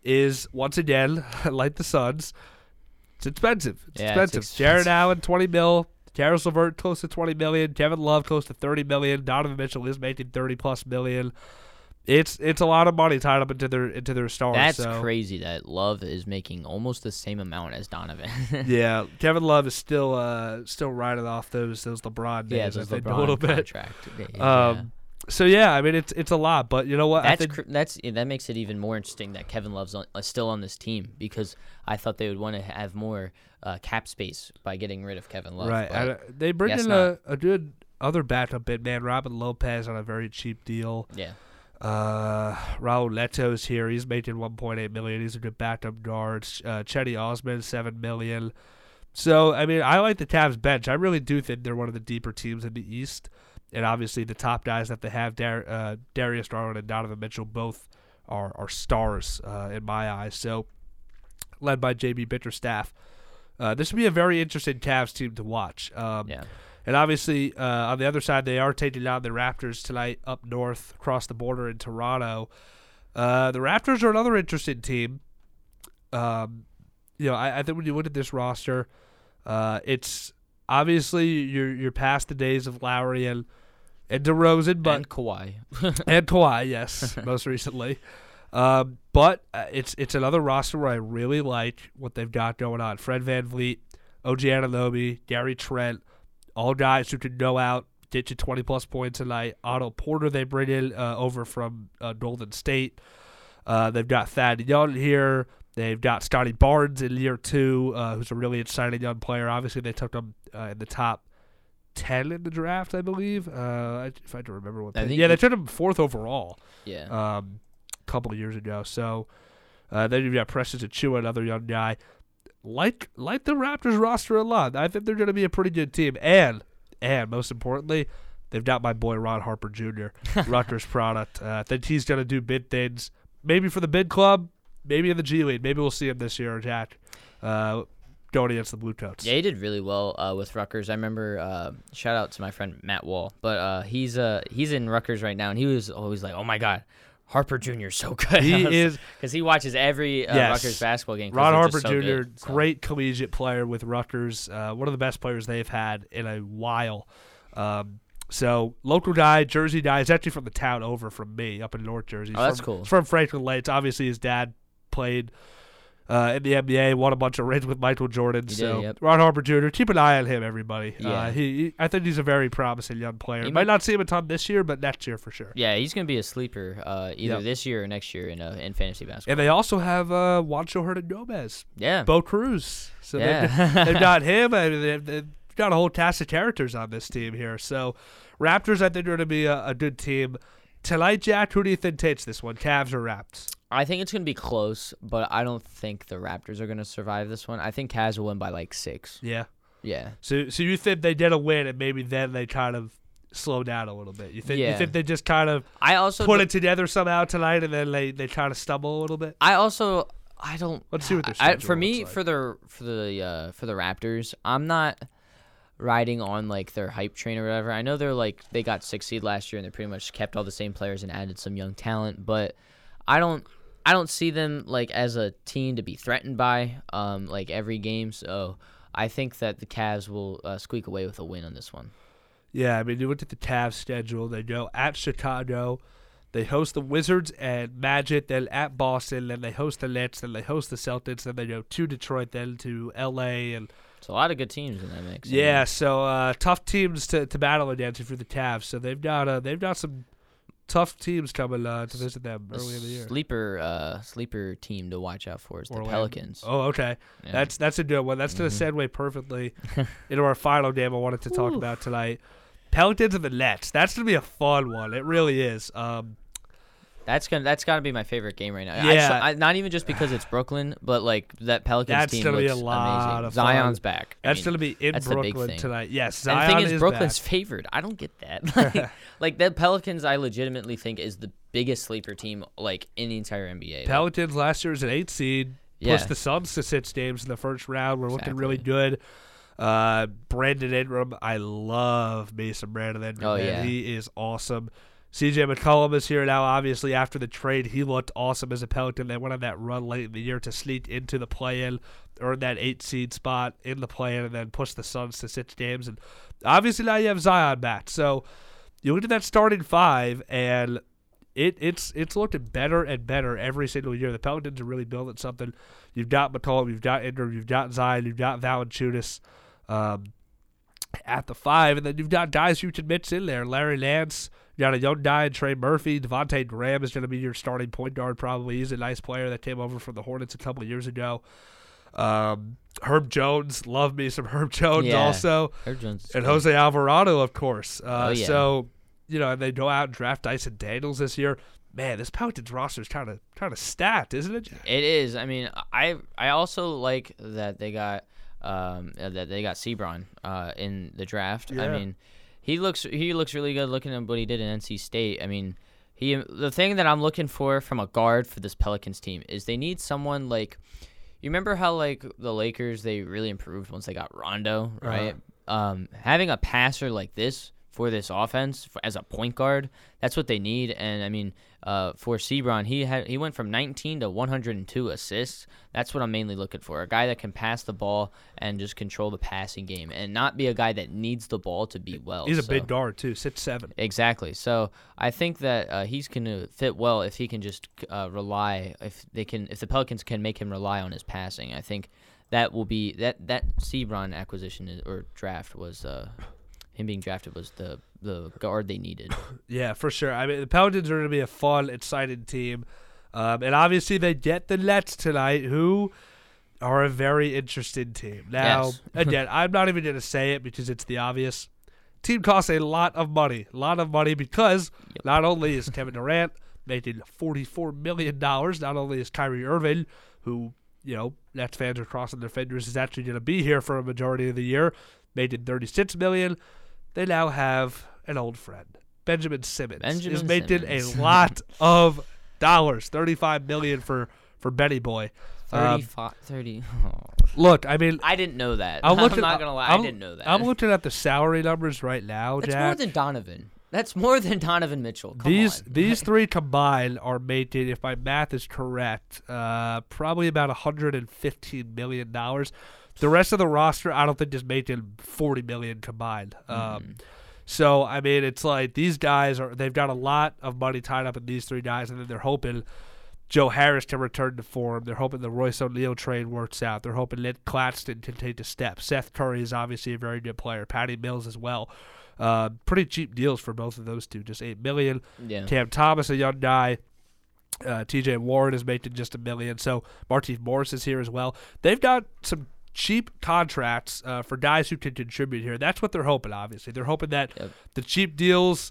is once again, like the Suns, it's expensive. It's Yeah, it's expensive. expensive. Jarrett Allen, twenty mil. Caris LeVert close to twenty million. Kevin Love close to thirty million. Donovan Mitchell is making thirty plus million. It's it's a lot of money tied up into their into their stars. That's so. crazy that Love is making almost the same amount as Donovan. Yeah, Kevin Love is still uh still riding off those those LeBron days. yeah, those LeBron a little bit. Yeah. Um, so yeah, I mean it's it's a lot, but you know what? I That's think cr- that's that makes it even more interesting that Kevin Love's on, uh, still on this team because I thought they would want to have more uh, cap space by getting rid of Kevin Love. right, uh, they bring in not. a, a good other backup big man, Robin Lopez, on a very cheap deal. yeah, Uh, Raul Neto's here. He's making 1.8 million. He's a good backup guard. Uh, Cedi Osman, seven million. So I mean, I like the Cavs bench. I really do think they're one of the deeper teams in the East, and obviously the top guys that they have, Dar- uh, Darius Garland and Donovan Mitchell, both are are stars uh, in my eyes. So, led by JB Bickerstaff, uh, this would be a very interesting Cavs team to watch. Um, yeah. And obviously, uh, on the other side, they are taking down the Raptors tonight up north across the border in Toronto. Uh, the Raptors are another interesting team. Um, you know, I, I think when you look at this roster, uh, it's obviously you're you're past the days of Lowry and and DeRozan, but and Kawhi. and Kawhi, yes, most recently. Um, but uh, it's it's another roster where I really like what they've got going on. Fred VanVleet, OG Anunoby, Gary Trent, all guys who can go out, get you 20 plus points a night. Otto Porter they bring in uh, over from uh, Golden State. Uh, they've got Thad Young here. They've got Scottie Barnes in year two, uh, who's a really exciting young player. Obviously, they took him uh, in the top 10 in the draft, I believe. Uh, if I can remember what they Yeah, they took him fourth overall yeah. um, a couple of years ago. So uh, then you've got Precious Achiuwa, another young guy. Like like the Raptors roster a lot. I think they're going to be a pretty good team. And and most importantly, they've got my boy Ron Harper Jr. Rutgers product. Uh, I think he's going to do big things. Maybe for the big club. Maybe in the G League. Maybe we'll see him this year, Jack. Uh, going against the Blue Coats. Yeah, he did really well uh, with Rutgers. I remember. Uh, shout out to my friend Matt Wall, but uh, he's uh, he's in Rutgers right now, and he was always like, "Oh my God, Harper Jr. is so good." He is- because he watches every uh, Yes. Rutgers basketball game. Ron Harper so Jr., good, so. great collegiate player with Rutgers, uh, one of the best players they've had in a while. Um, so local guy, Jersey guy, is actually from the town over from me up in North Jersey. Oh, that's from, cool. From Franklin Lakes. Obviously, his dad played uh, in the NBA, won a bunch of rings with Michael Jordan. He did, so yep. Ron Harper Jr. Keep an eye on him, everybody. Uh, he, he, I think he's a very promising young player. He might might- not see him a ton this year, but next year for sure. Yeah, he's gonna be a sleeper uh, either Yep. this year or next year in uh, in fantasy basketball. And they also have uh, Juancho Hernangomez, yeah, Bo Cruz. So Yeah. they've, they've got him. I mean, they've, they've got a whole cast of characters on this team here. So Raptors, I think, are going to be a, a good team. Tonight, Jack, who do you think takes this one? Cavs or Raps? I think it's gonna be close, but I don't think the Raptors are gonna survive this one. I think Cavs will win by like six. Yeah. Yeah, So, so you think they get a win, and maybe then they kind of slow down a little bit? You think? You think they just kind of I also put it together somehow tonight, and then they they kind of stumble a little bit? I also I don't. Let's see what their I, for me like. for the for the uh, for the Raptors. I'm not riding on like their hype train or whatever. I know they're like they got six seed last year and they pretty much kept all the same players and added some young talent, but I don't. I don't see them like as a team to be threatened by um, like every game. So I think that the Cavs will uh, squeak away with a win on this one. Yeah, I mean, you look at the Cavs schedule. They go at Chicago, they host the Wizards and Magic, then at Boston, then they host the Nets, then they host the Celtics, then they go to Detroit, then to L.A. and It's a lot of good teams in that mix. Yeah, so uh, tough teams to, to battle against for the Cavs. So they've got uh, they've got some tough teams coming uh, to visit them a early in the year. sleeper uh, sleeper team to watch out for is the Pelicans. Oh, okay. Yeah. That's that's a good one. That's going to segue perfectly into our final game I wanted to talk about tonight. Pelicans and the Nets. That's going to be a fun one. It really is. Um, That's gonna that's gotta be my favorite game right now. Yeah. Actually, I, not even just because it's Brooklyn, but like that Pelicans That's team gonna be a lot amazing. of fun. Zion's back. I that's mean, to be in that's the big Brooklyn tonight. Yes, And Zion the thing is, is Brooklyn's back. favored. I don't get that. Like, like the Pelicans, I legitimately think is the biggest sleeper team like in the entire NBA. Like, Pelicans last year was an eight seed. Yeah. Pushed the Suns to six games in the first round. We're looking really good. Uh, Brandon Ingram, I love Mason Brandon Ingram. Oh, yeah. he is awesome. CJ McCollum is here now. Obviously, after the trade, he looked awesome as a Pelican. They went on that run late in the year to sneak into the play-in, earn that eight seed spot in the play-in, and then push the Suns to six games. And obviously, now you have Zion back. So you look at that starting five, and it it's it's looking better and better every single year. The Pelicans are really building something. You've got McCollum, you've got Ingram, you've got Zion, you've got Valanciunas um, at the five, and then you've got guys you can mix in there. Larry Nance, you got a young guy in Trey Murphy. Devontae Graham is going to be your starting point guard probably. He's a nice player that came over from the Hornets a couple of years ago. Um, Herb Jones, love me some Herb Jones Yeah. also. Herb Jones And. Jose Alvarado, of course. Uh, Oh, yeah. So, you know, and they go out and draft Dyson Daniels this year. Man, this Pelicans roster is kind of kind of stacked, isn't it? Jack? It is. I mean, I I also like that they got um that they got Seabron uh in the draft. I Yeah. mean, he looks he looks really good looking at what he did in NC State. I mean, he the thing that I'm looking for from a guard for this Pelicans team is they need someone like you remember how like the Lakers they really improved once they got Rondo, right? Um having a passer like this for this offense for, as a point guard, that's what they need. And I mean, uh, for Seabron, he had he went from 19 to 102 assists. That's what I'm mainly looking for. A guy that can pass the ball and just control the passing game, and not be a guy that needs the ball to be well. He's a So- big guard too, six seven. Exactly. So I think that uh, he's going to fit well if he can just uh, rely. If they can, if the Pelicans can make him rely on his passing, I think that will be that that Seabron acquisition is, or draft was uh, him being drafted was the the guard they needed. Yeah, for sure. I mean, the Pelicans are going to be a fun, exciting team, um, and obviously they get the Nets tonight, who are a very interesting team. Now, Yes. again, I'm not even going to say it because it's the obvious. Team costs a lot of money, a lot of money because not only is Kevin Durant making 44 million dollars, not only is Kyrie Irving, who you know Nets fans are crossing their fingers is actually going to be here for a majority of the year, making 36 million. They now have an old friend, Benjamin Simmons, is making Simmons. a lot of dollars, 35 million for for Benny Boy. Um, 35, 30. look, I mean, I didn't know that. I'm I'm, not gonna lie, I'm- I didn't know that. I'm looking at the salary numbers right now, That's Jack. more than Donovan. That's more than Donovan Mitchell. Come these on. these three combined are making, if my math is correct, uh, probably about 115 million dollars. The rest of the roster, I don't think is making 40 million combined. Um, so I mean, it's like these guys are they've got a lot of money tied up in these three guys, and then they're hoping Joe Harris can return to form. They're hoping the Royce O'Neale trade works out. They're hoping Nick Claxton can take a step. Seth Curry is obviously a very good player. Patty Mills as well. Uh, pretty cheap deals for both of those two, just eight million. Yeah. Cam Thomas, a young guy. Uh, T.J. Warren is making just a million. So Martine Morris is here as well. They've got some cheap contracts uh, for guys who can contribute here. That's what they're hoping. Obviously, they're hoping that Yep. the cheap deals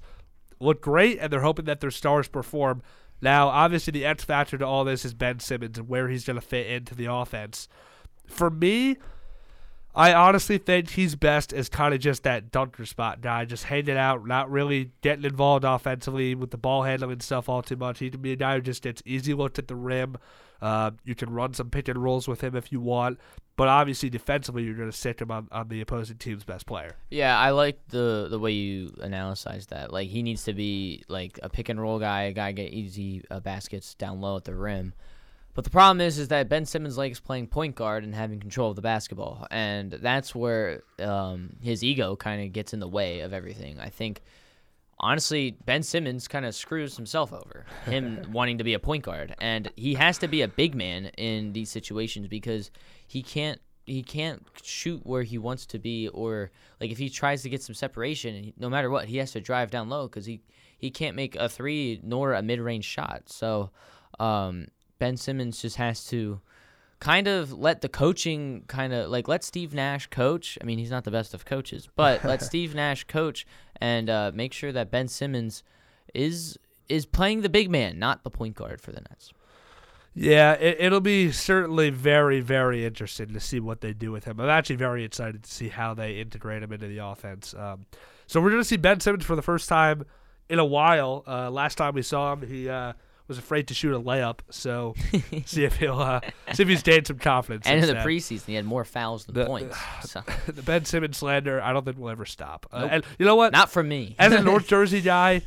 look great, and they're hoping that their stars perform. Now, obviously, the X factor to all this is Ben Simmons and where he's going to fit into the offense. For me, I honestly think he's best as kind of just that dunker spot guy, just hanging out, not really getting involved offensively with the ball handling stuff all too much. He can be a guy who just gets easy looks at the rim. Uh, you can run some pick and rolls with him if you want, but obviously defensively, you're going to sit him on, on the opposing team's best player. Yeah, I like the the way you analyze that. Like he needs to be like a pick and roll guy, a guy get easy uh, baskets down low at the rim. But the problem is, is that Ben Simmons likes playing point guard and having control of the basketball, and that's where um, his ego kind of gets in the way of everything. I think, honestly, Ben Simmons kind of screws himself over, him wanting to be a point guard, and he has to be a big man in these situations because he can't he can't shoot where he wants to be, or like if he tries to get some separation, he- no matter what, he has to drive down low because he he can't make a three nor a mid range shot. So um, Ben Simmons just has to kind of let the coaching kind of like let Steve Nash coach. I mean, he's not the best of coaches, but let Steve Nash coach and uh, make sure that Ben Simmons is is playing the big man, not the point guard for the Nets. Yeah, it, it'll be certainly very, very interesting to see what they do with him. I'm actually very excited to see how they integrate him into the offense. Um, so we're going to see Ben Simmons for the first time in a while. Uh, last time we saw him, he uh, was afraid to shoot a layup. So see if he'll uh, see if he's gained some confidence. And in the preseason, he had more fouls than The- points. So. the Ben Simmons slander, I don't think will ever stop. Uh, Nope. and you know what? Not from me. As a North Jersey guy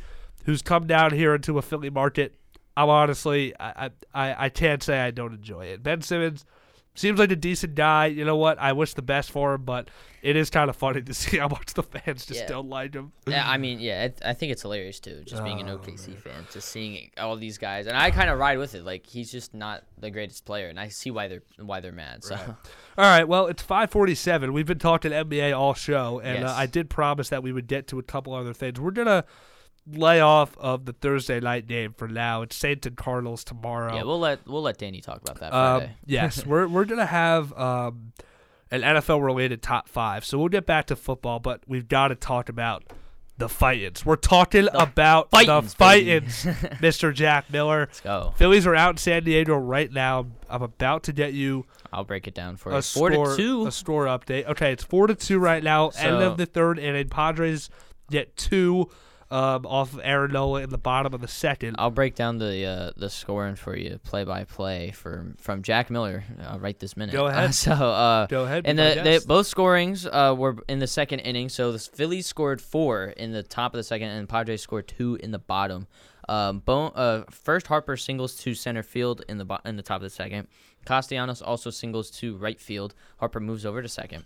who's come down here into a Philly market, I'm honestly, I, I I can't say I don't enjoy it. Ben Simmons seems like a decent guy. You know what? I wish the best for him, but it is kind of funny to see how much the fans just Yeah. don't like him. Yeah, I mean, yeah, I, I think it's hilarious too. Just being an Oh, OKC fan, just seeing all these guys, and I kind of ride with it. Like he's just not the greatest player, and I see why they're why they're mad. So All right, well, it's 547. We've been talking NBA all show, and uh, I did promise that we would get to a couple other things. We're going to lay off of the Thursday night game for now. It's Saints and Cardinals tomorrow. yeah, we'll let we'll let Danny talk about that Um, yes, we're we're gonna have um, an NFL related top five. So we'll get back to football, but we've got to talk about the fightins. We're talking about the fightins, baby. fightins, Mr. Jack Miller. Let's go. Phillies are out in San Diego right now. I'm about to get you I'll break it down for a you. Four score, to two. a score update. Okay, it's four to two right now. End of the third inning. Padres get two um, off of Aaron Nola in the bottom of the second. I'll break down the uh, the scoring for you, play by play from from Jack Miller uh, right this minute. Go ahead. Uh, so uh, Go ahead, And the, the both scorings uh, were in the second inning. So the Phillies scored four in the top of the second, and Padres scored two in the bottom. Um, Bohm, uh, first Harper singles to center field in the bo- in the top of the second. Castellanos also singles to right field. Harper moves over to second.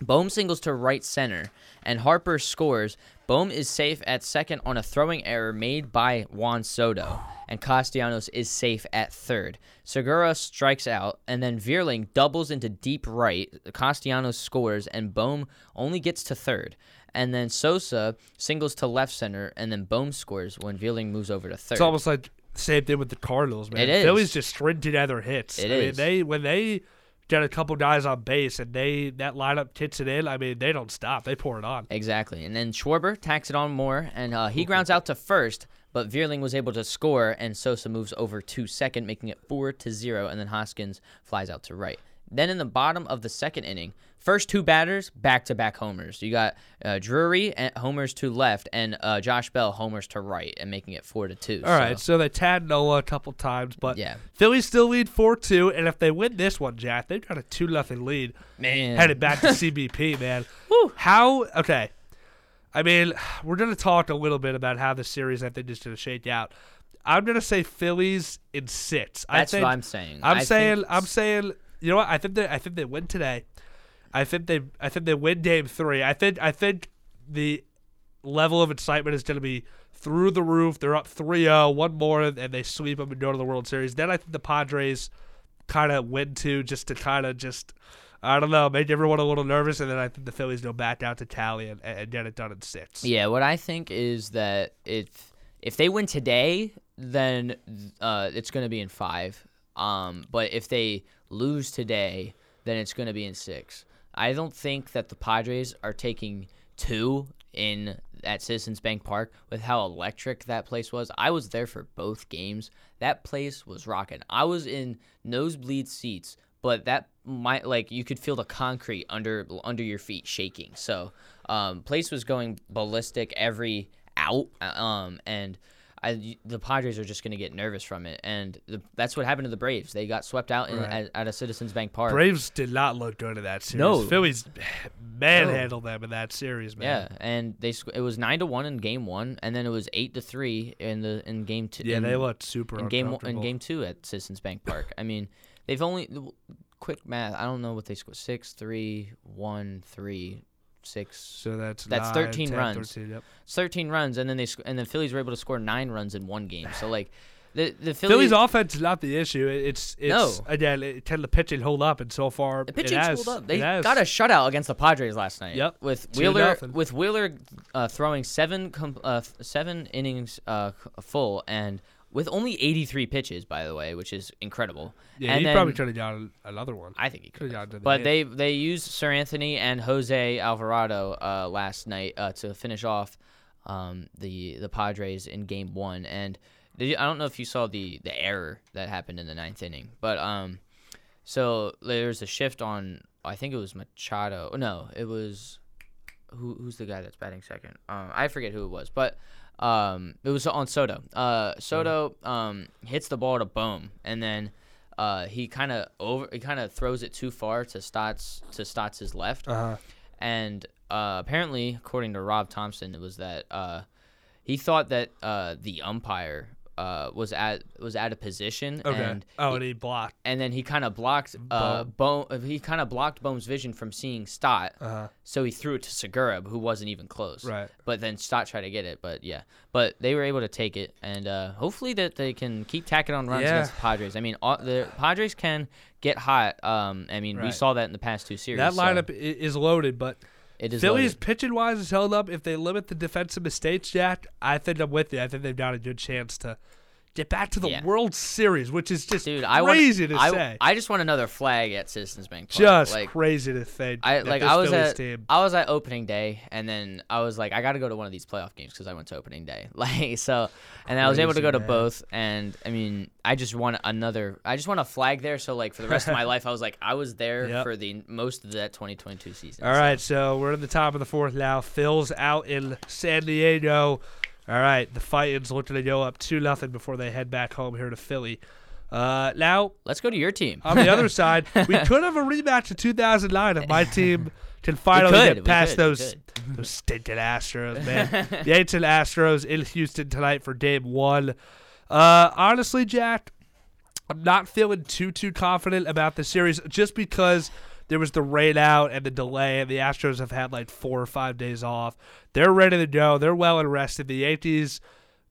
Bohm singles to right center, and Harper scores. Bohm is safe at second on a throwing error made by Juan Soto, and Castellanos is safe at third. Segura strikes out, and then Vierling doubles into deep right. Castellanos scores, and Bohm only gets to third. And then Sosa singles to left center, and then Bohm scores when Vierling moves over to third. It's almost like the same thing with the Cardinals, man. It is. Phillies just string together hits. It I mean, they when they get a couple guys on base and they that lineup hits it in. I mean, they don't stop. They pour it on. Exactly. And then Schwarber tacks it on more, and uh, he grounds out to first, but Vierling was able to score, and Sosa moves over to second, making it 4 to 0, and then Hoskins flies out to right. Then in the bottom of the second inning, first two batters, back to back homers. You got uh, Drury and homers to left, and uh, Josh Bell homers to right, and making it 4 to 2. All right, so they tagged Nola a couple times, but Yeah. Phillies still lead four two, and if they win this one, Jack, they've got a two nothing lead Man. headed back to CBP, man. How okay? I mean, we're gonna talk a little bit about how the series I think is gonna shake out. I'm gonna say Phillies in six. I That's think, what I'm saying. I'm I saying I'm saying you know what? I think they I think they win today. I think they I think they win game three. I think I think the level of excitement is gonna be through the roof. They're up 3-0, one more, and they sweep them and go to the World Series. Then I think the Padres kind of win two just to kind of just I don't know, make everyone a little nervous, and then I think the Phillies go back out to Cali and, and get it done in six. Yeah, what I think is that if if they win today, then uh, it's going to be in five. Um, but if they lose today, then it's going to be in six. I don't think that the Padres are taking two in at Citizens Bank Park with how electric that place was. I was there for both games. That place was rocking. I was in nosebleed seats, but that might like you could feel the concrete under under your feet shaking. So, um, place was going ballistic every out. Um, and I, the Padres are just going to get nervous from it, and the, that's what happened to the Braves. They got swept out in, Right. at, at a Citizens Bank Park. Braves did not look good in that series. No. Phillies manhandled them in that series, man. Yeah, and they it was nine to one in game one, and then it was eight to three in the in game two. Yeah, in, they looked super in game in game two at Citizens Bank Park. I mean, they've only quick math. I don't know what they scored. Six, three, one, three, six. So that's that's nine, thirteen 10, runs. 13, yep. It's thirteen runs, and then they sc- and the Phillies were able to score nine runs in one game. So like, the the Phillies Phillies, offense is not the issue. It- It's it's No. again it, can the pitching hold up and so far The pitching has, up. They got a shutout against the Padres last night. Yep. With Wheeler with Wheeler uh, throwing seven com- uh, seven innings uh, full and with only 83 pitches, by the way, which is incredible. Yeah, and he then, probably could have gotten another one. I think he could have the But they they used Seranthony and Jose Alvarado uh, last night uh, to finish off um, the the Padres in Game One. And I don't know if you saw the the error that happened in the ninth inning, but um, so there's a shift on. I think it was Machado. No, it was who who's the guy that's batting second? Um, I forget who it was, but um, it was on Soto. Uh, Soto um, hits the ball to Bohm, and then uh, he kind of over he kind of throws it too far to Stotts to Stotts' left, Uh-huh. and uh, apparently, according to Rob Thomson, it was that uh, he thought that uh, the umpire. Uh, was at was at a position Okay. and oh, he- and he blocked. and then he kind of blocked uh Bohm. He kind of blocked Bohm's vision from seeing Stott. Uh-huh. So he threw it to Segura, who wasn't even close. Right. But then Stott tried to get it, but yeah. But they were able to take it, and uh, hopefully that they can keep tacking on runs Yeah. against the Padres. I mean, all, the Padres can get hot. Um, I mean, we saw that in the past two series. That lineup i is loaded, but it is Phillies loaded. pitching wise is held up. If they limit the defensive mistakes, Jack, I think I'm with you. I think they've got a good chance to get back to the Yeah. World Series, which is just Dude, I want. crazy to I, say. I just want another flag at Citizens Bank Park. just like, crazy to think. I like I was Phillies at team. I was at opening day, and then I was like, I got to go to one of these playoff games because I went to opening day. Like so, and I was able to Crazy, go to man. both. And I mean, I just want another. I just want a flag there. So like for the rest of my life, I was like, I was there Yep. for the most of that 2022 season. All so. right, so we're at the top of the fourth now. Phil's out in San Diego. All right, the looking to go up two nothing before they head back home here to Philly. Uh, now Let's go to your team. on the other side, we could have a rematch of 2009 if my team can finally could, get past could, those those stinking Astros, man. the ancient Astros in Houston tonight for game one. Uh, honestly, Jack, I'm not feeling too too confident about the series just because there was the rain out and the delay, and the Astros have had like four or five days off. They're ready to go. They're well and rested. The Yankees,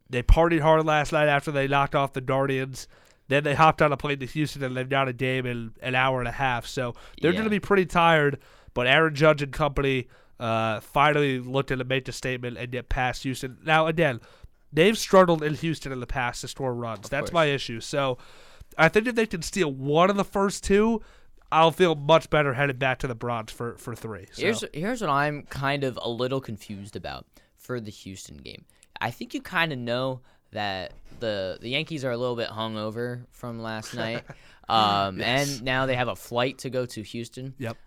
they partied hard last night after they knocked off the Guardians. Then they hopped on a plane to Houston and they've got a game in an hour and a half. So they're Yeah. going to be pretty tired. But Aaron Judge and company uh, finally looked at to make the statement and get past Houston. Now, again, they've struggled in Houston in the past to score runs. That's course. my issue. So I think if they can steal one of the first two, I'll feel much better headed back to the Bronx for, for three. So. Here's here's what I'm kind of a little confused about for the Houston game. I think you kind of know that the the Yankees are a little bit hungover from last night, um, and now they have a flight to go to Houston. Yep.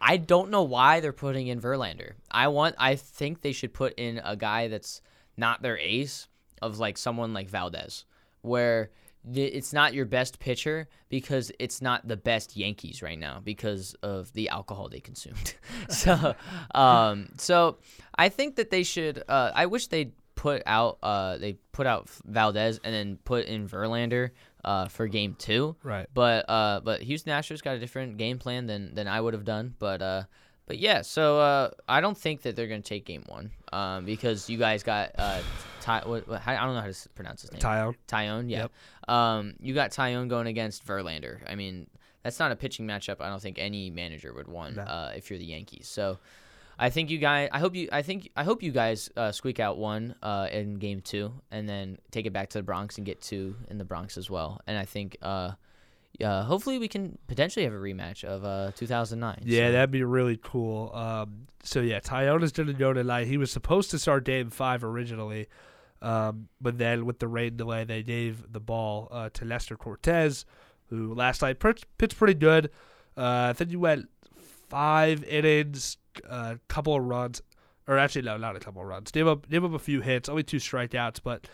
I don't know why they're putting in Verlander. I want. I think they should put in a guy that's not their ace of like someone like Valdez, where it's not your best pitcher because it's not the best Yankees right now because of the alcohol they consumed. so, um, so I think that they should. Uh, I wish they put out. Uh, they put out Valdez and then put in Verlander. Uh, for game two, Right. But uh, but Houston Astros got a different game plan than than I would have done. But uh, But yeah, so uh, I don't think that they're gonna take game one um, because you guys got uh, Ty, what, what, I don't know how to pronounce his name. Taillon. Taillon, yeah. Um, you got Taillon going against Verlander. I mean, that's not a pitching matchup. I don't think any manager would want uh, if you're the Yankees. So. I think you guys. I hope you. I think. I hope you guys uh, squeak out one uh, in game two, and then take it back to the Bronx and get two in the Bronx as well. And I think, uh, uh, hopefully, we can potentially have a rematch of uh, 2009. Yeah, So- that'd be really cool. Um, so yeah, Taillon's didn't go tonight. He was supposed to start game five originally, um, but then with the rain delay, they gave the ball uh, to Nestor Cortes, who last night pitched, pretty good. Uh, I think he went five innings, a couple of runs, or actually no, not a couple of runs. Gave up, gave up a few hits, only two strikeouts, but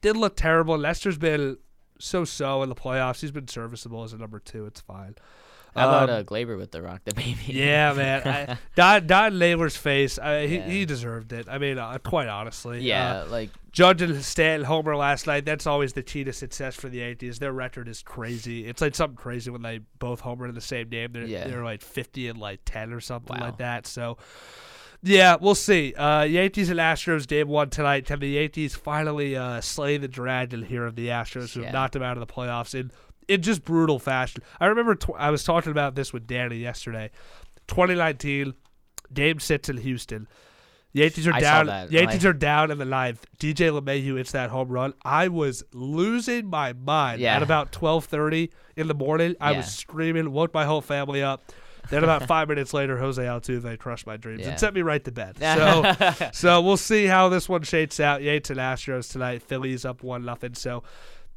didn't look terrible. Nestor's been so-so in the playoffs. He's been serviceable as a number two. It's fine. How about Um, uh, Gleyber with the Rock the Baby? yeah, man. I, Don Don Naylor's face, I, he, Yeah. he deserved it. I mean, uh, quite honestly. yeah, Uh, like Judge and Stanton homer last night. That's always the key to success for the Yankees. Their record is crazy. It's like something crazy when they both homer in the same game. They're, Yeah. they're like 50 and like 10 or something Wow. like that. So, yeah, we'll see. Uh, Yankees and Astros game one tonight. Can the Yankees finally uh, slay the dragon here of the Astros who Yeah. knocked them out of the playoffs in, in just brutal fashion? I remember tw- I was talking about this with Danny yesterday. 2019, game sits in Houston. Yankees are I down. Yankees I- are down in the ninth. DJ LeMahieu hits that home run. I was losing my mind Yeah. at about twelve thirty in the morning. I Yeah. was screaming, woke my whole family up. Then about five minutes later, Jose Altuve crushed my dreams Yeah. and sent me right to bed. So, so we'll see how this one shakes out. Yates and Astros tonight. Phillies up one nothing. So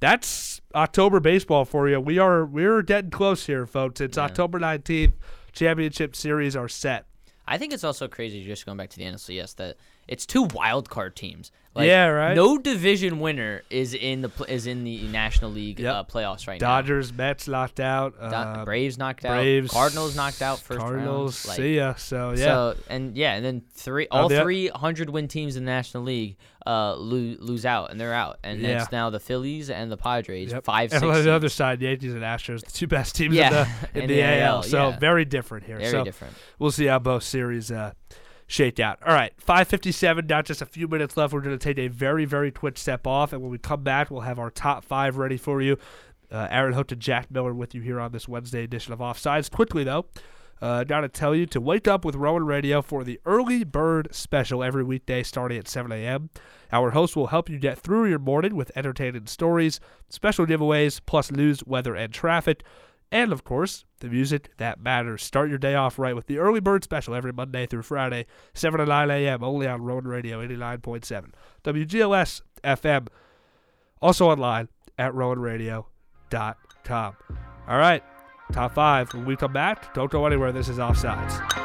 that's October baseball for you. We are we're getting close here, folks. It's October nineteenth. Championship series are set. I think it's also crazy just going back to the NLCS that it's two wild card teams. Like, Yeah, right? No division winner is in the is in the National League Yep. uh, playoffs right now. Dodgers, Mets knocked out. Do- uh, Braves knocked Braves, out. Cardinals knocked out first Cardinals, round. Like, see ya. So yeah, So and yeah, and then three all three hundred win teams in the National League uh lose, lose out and they're out, and Yeah. it's now the Phillies and the Padres Yep. five And six. on the other side, the Yankees and Astros, the two best teams Yeah, in the in, in the, the AL. AL, So yeah. very different here. Very so different. we'll see how both series uh, shake out. All right, five fifty seven. Not just a few minutes left. We're going to take a very very quick step off, and when we come back, we'll have our top five ready for you. Uh, Aaron Hook and Jack Miller with you here on this Wednesday edition of Offsides. Quickly though. Uh, gotta tell you to wake up with Rowan Radio for the early bird special every weekday starting at 7 a.m. Our host will help you get through your morning with entertaining stories, special giveaways, plus news, weather, and traffic. And of course, the music that matters. Start your day off right with the early bird special every Monday through Friday, 7 to 9 a.m. only on Rowan Radio 89.7. WGLS FM. Also online at rowanradio.com. All right, top five. When we come back, don't go anywhere. This is Offsides.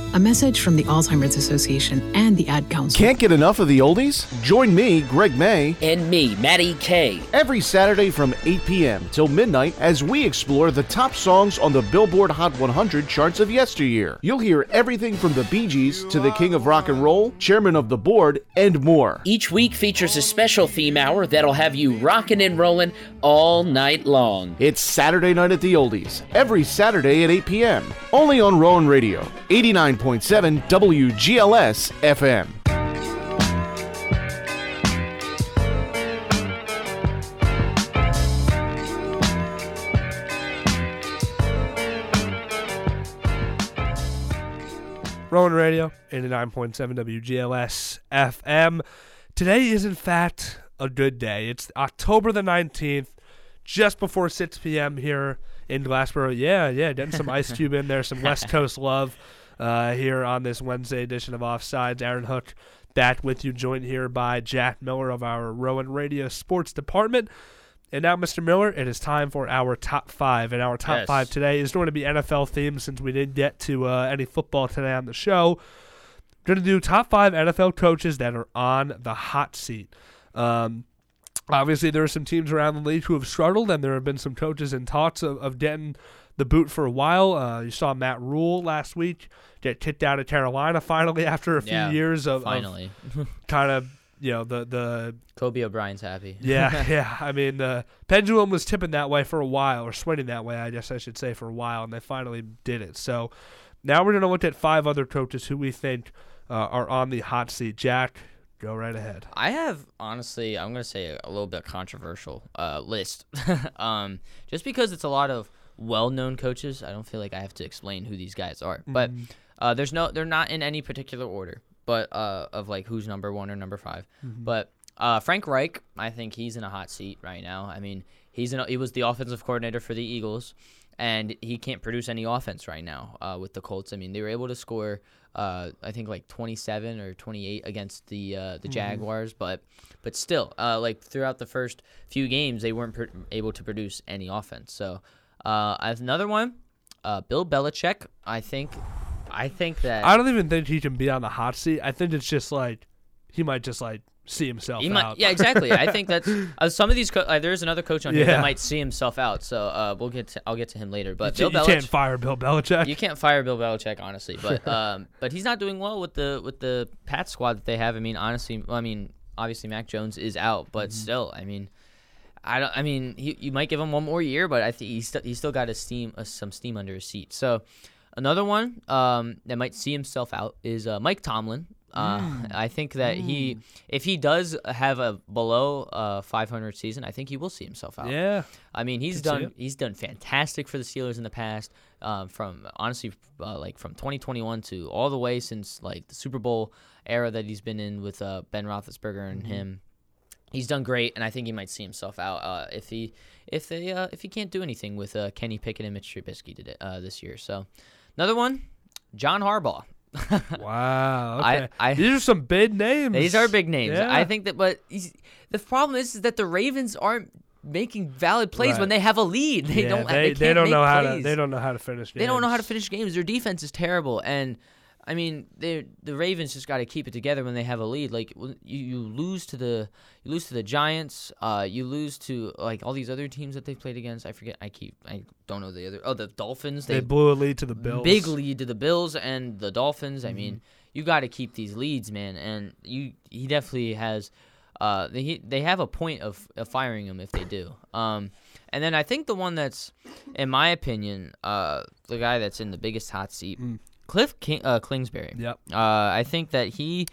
A message from the Alzheimer's Association and the Ad Council. Can't get enough of the oldies? Join me, Greg May, and me, Maddie K, every Saturday from 8 p.m. till midnight as we explore the top songs on the Billboard Hot 100 charts of yesteryear. You'll hear everything from the Bee Gees to the King of Rock and Roll, Chairman of the Board, and more. Each week features a special theme hour that'll have you rocking and rolling all night long. It's Saturday Night at the Oldies, every Saturday at 8 p.m. Only on Rowan Radio, 89.7 WGLS FM. Rowan Radio, 89.7 WGLS FM. Today is, in fact, a good day. It's October the 19th, just before 6 p.m. here in Glassboro. Yeah, yeah, getting some Ice Cube in there, some West Coast love uh, here on this Wednesday edition of Offsides. Aaron Hook back with you, joined here by Jack Miller of our Rowan Radio Sports Department. And now, Mr. Miller, it is time for our top five. And our top Yes. five today is going to be NFL themed since we didn't get to uh, any football today on the show. Going to do top five NFL coaches that are on the hot seat. Um, obviously, there are some teams around the league who have struggled, and there have been some coaches in talks of, of getting the boot for a while. Uh, you saw Matt Rhule last week get kicked out of Carolina finally after a few Yeah, years of, of finally. kind of you know the the Kobe O'Brien's happy. yeah, yeah. I mean, the pendulum was tipping that way for a while, or swinging that way, I guess I should say, for a while, and they finally did it. So now we're going to look at five other coaches who we think uh, are on the hot seat. Jack, go right ahead. I have honestly, I'm gonna say a little bit controversial uh, list, um, just because it's a lot of well-known coaches. I don't feel like I have to explain who these guys are, but Mhm. uh, there's no, they're not in any particular order, but uh, of like who's number one or number 5 Mhm. But uh, Frank Reich, I think he's in a hot seat right now. I mean, he's in, a, he was the offensive coordinator for the Eagles, and he can't produce any offense right now uh, with the Colts. I mean, they were able to score, uh, I think like 27 or 28 against the uh, the Mhm. Jaguars, but but still, uh, like throughout the first few games, they weren't pr- able to produce any offense. So, uh, I have another one, uh, Bill Belichick. I think, I think that I don't even think he can be on the hot seat. I think it's just like he might just like see himself He out. might, yeah, exactly. I think that's uh, some of these. Co- uh, there's another coach on here that might see himself out. So uh, we'll get. To, I'll get to him later. But you, Bill can't- you can't fire Bill Belichick. You can't fire Bill Belichick, honestly. But um, but he's not doing well with the with the Pat squad that they have. I mean, honestly, I mean, obviously Mac Jones is out, but Mm-hmm. still, I mean. I don't. I mean, he, you might give him one more year, but I think he's still he's still got his steam, uh, some steam under his seat. So, another one um, that might see himself out is uh, Mike Tomlin. Uh, Mm. I think that he, if he does have a below uh, 500 season, I think he will see himself out. Yeah. I mean, he's Could done he's done fantastic for the Steelers in the past. Um, from honestly, uh, like from 2021 to all the way since like the Super Bowl era that he's been in with uh, Ben Roethlisberger and Mhm. him. He's done great, and I think he might see himself out uh, if he if they uh, if he can't do anything with uh, Kenny Pickett and Mitch Trubisky today, uh, this year. So another one, John Harbaugh. Wow. Okay. I- These are some big names. These are big names. Yeah. I think that, but the problem is, is that the Ravens aren't making valid plays Right. when they have a lead. They Yeah, don't. They, They, they don't know how to. plays. They don't know how to finish. They don't know how to finish games. Their defense is terrible, and I mean, they the Ravens just got to keep it together when they have a lead. Like you, you lose to the you lose to the Giants, uh, you lose to like all these other teams that they played against. I forget. I keep. I don't know the other. Oh, the Dolphins. They they blew a lead to the Bills. Big lead to the Bills and the Dolphins. I mean, Mm-hmm. you got to keep these leads, man. And you, he definitely has. Uh, they they have a point of, of firing him if they do. Um, and then I think the one that's, in my opinion, uh, the guy that's in the biggest hot seat, Cliff King, uh, Kingsbury. Yep. Uh, I think that he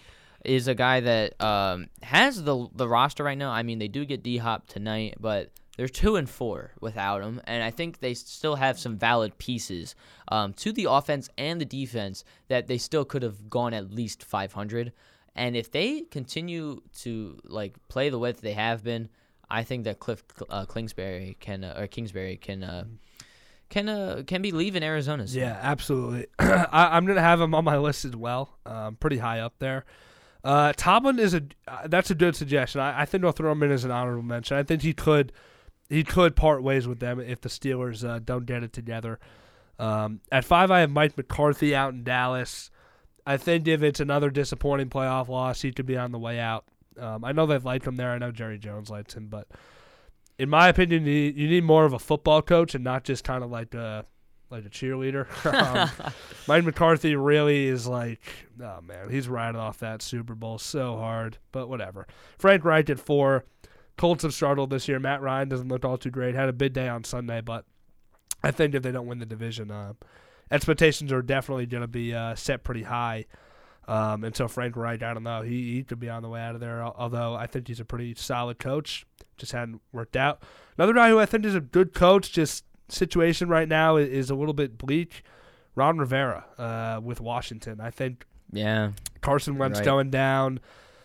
is a guy that um, has the the roster right now. I mean, they do get D Hop tonight, but they're two and four without him, and I think they still have some valid pieces um, to the offense and the defense that they still could have gone at least 500. And if they continue to like play the way that they have been, I think that Cliff uh, Kingsbury can uh, or Kingsbury can uh, can uh, can be leaving Arizona. soon. Yeah, absolutely. I, I'm gonna have him on my list as well. Um, pretty high up there. Uh, Tomlin is a uh, that's a good suggestion. I, I think I'll throw him in as an honorable mention. I think he could he could part ways with them if the Steelers uh, don't get it together. Um, at five, I have Mike McCarthy out in Dallas. I think if it's another disappointing playoff loss, he could be on the way out. Um, I know they've liked him there. I know Jerry Jones likes him, but in my opinion, you need, you need more of a football coach and not just kind of like a like a cheerleader. um, Mike McCarthy really is like, oh man, he's riding off that Super Bowl so hard. But whatever. Frank Reich at four. Colts have struggled this year. Matt Ryan doesn't look all too great. Had a big day on Sunday, but I think if they don't win the division, uh, expectations are definitely going to be uh, set pretty high. Um, and so Frank Reich, I don't know, he, he could be on the way out of there. Although I think he's a pretty solid coach, just hadn't worked out. Another guy who I think is a good coach, just situation right now is, is a little bit bleak. Ron Rivera uh, with Washington. I think Yeah. Carson Wentz Right. going down.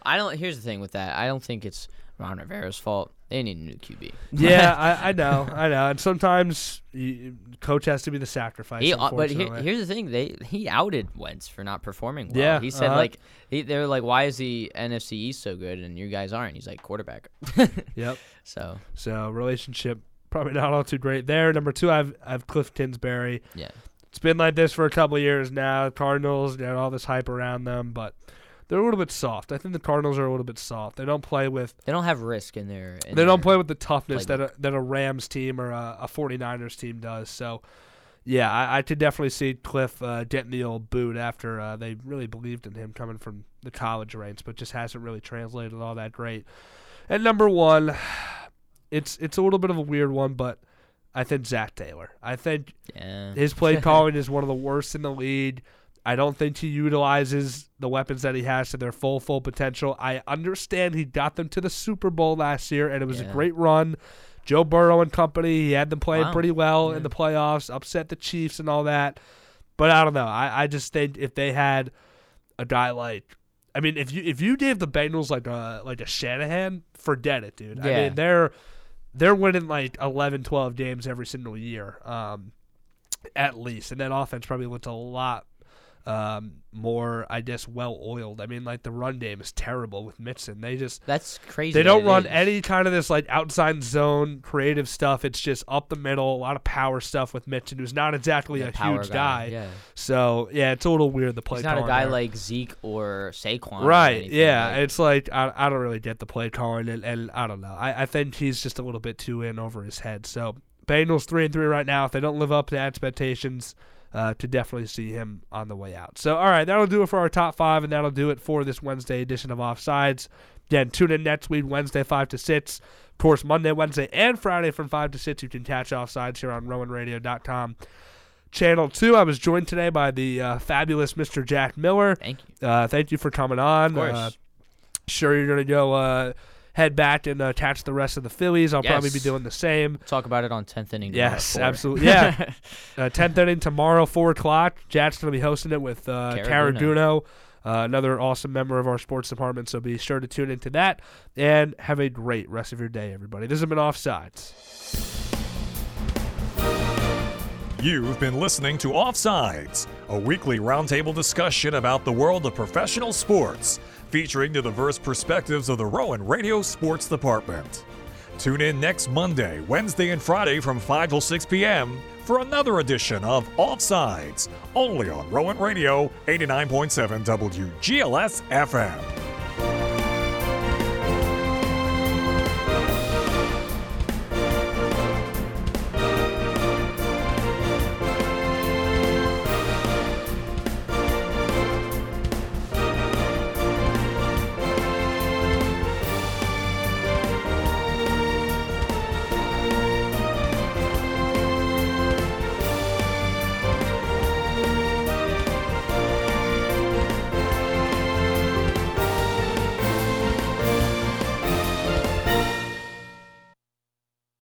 I don't. Here's the thing with that. I don't think it's Ron Rivera's fault. They need a new QB. Yeah, I, I know, I know, and sometimes you, coach has to be the sacrifice. He, uh, but unfortunately. here's the thing: they he outed Wentz for not performing well. Yeah, he said uh-huh. like he, they're like, why is the NFC East so good and you guys aren't? He's like quarterback. Yep. So So relationship probably not all too great there. Number two, I've I've Cliff Kingsbury. Yeah. It's been like this for a couple of years now. Cardinals, you know, all this hype around them, but they're a little bit soft. I think the Cardinals are a little bit soft. They don't play with they don't have risk in their. In they don't play with the toughness that a, that a Rams team or a, a 49ers team does. So, yeah, I, I could definitely see Cliff uh, getting the old boot after uh, they really believed in him coming from the college ranks, but just hasn't really translated all that great. And number one, it's it's a little bit of a weird one, but I think Zac Taylor. I think Yeah. his play calling is one of the worst in the league. I don't think he utilizes the weapons that he has to their full full potential. I understand he got them to the Super Bowl last year, and it was a great run. Joe Burrow and company, he had them playing Wow. pretty well in the playoffs, upset the Chiefs and all that. But I don't know. I, I just think if they had a guy like, I mean, if you if you gave the Bengals like a like a Shanahan, forget it, dude. Yeah. I mean, they're they're winning like 11, 12 games every single year, um, at least, and that offense probably looks a lot um, more, I guess, well oiled. I mean, like the run game is terrible with Mixon. They just That's crazy. they don't run is. any kind of this like outside zone creative stuff. It's just up the middle, a lot of power stuff with Mitchell, who's not exactly a huge guy, guy. yeah. So yeah, it's a little weird the play. He's not a guy there. like Zeke or Saquon. or Right. anything, Yeah. like- it's like I, I don't really get the play calling, and, and I don't know. I, I think he's just a little bit too in over his head. So Bengals three and three right now. If they don't live up to expectations, uh, to definitely see him on the way out. So all right, that'll do it for our top five, and that'll do it for this Wednesday edition of Offsides. Again, tune in next week, Wednesday five to six. Of course, Monday, Wednesday, and Friday from five to six. You can catch Offsides here on RowanRadio.com. Channel 2. I was joined today by the uh, fabulous Mr. Jack Miller. Thank you. Uh, thank you for coming on. Of course. Uh, sure, you're going to go uh, head back and uh, catch the rest of the Phillies. I'll probably be doing the same. Talk about it on 10th inning. Yes, absolutely. Yeah. uh, 10th inning tomorrow, 4 o'clock. Jack's going to be hosting it with uh, Kara Caraguno, uh, another awesome member of our sports department. So be sure to tune into that and have a great rest of your day, everybody. This has been Offsides. You've been listening to Offsides, a weekly roundtable discussion about the world of professional sports, featuring the diverse perspectives of the Rowan Radio Sports Department. Tune in next Monday, Wednesday, and Friday from 5 till 6 p.m. for another edition of Offsides, only on Rowan Radio 89.7 WGLS FM.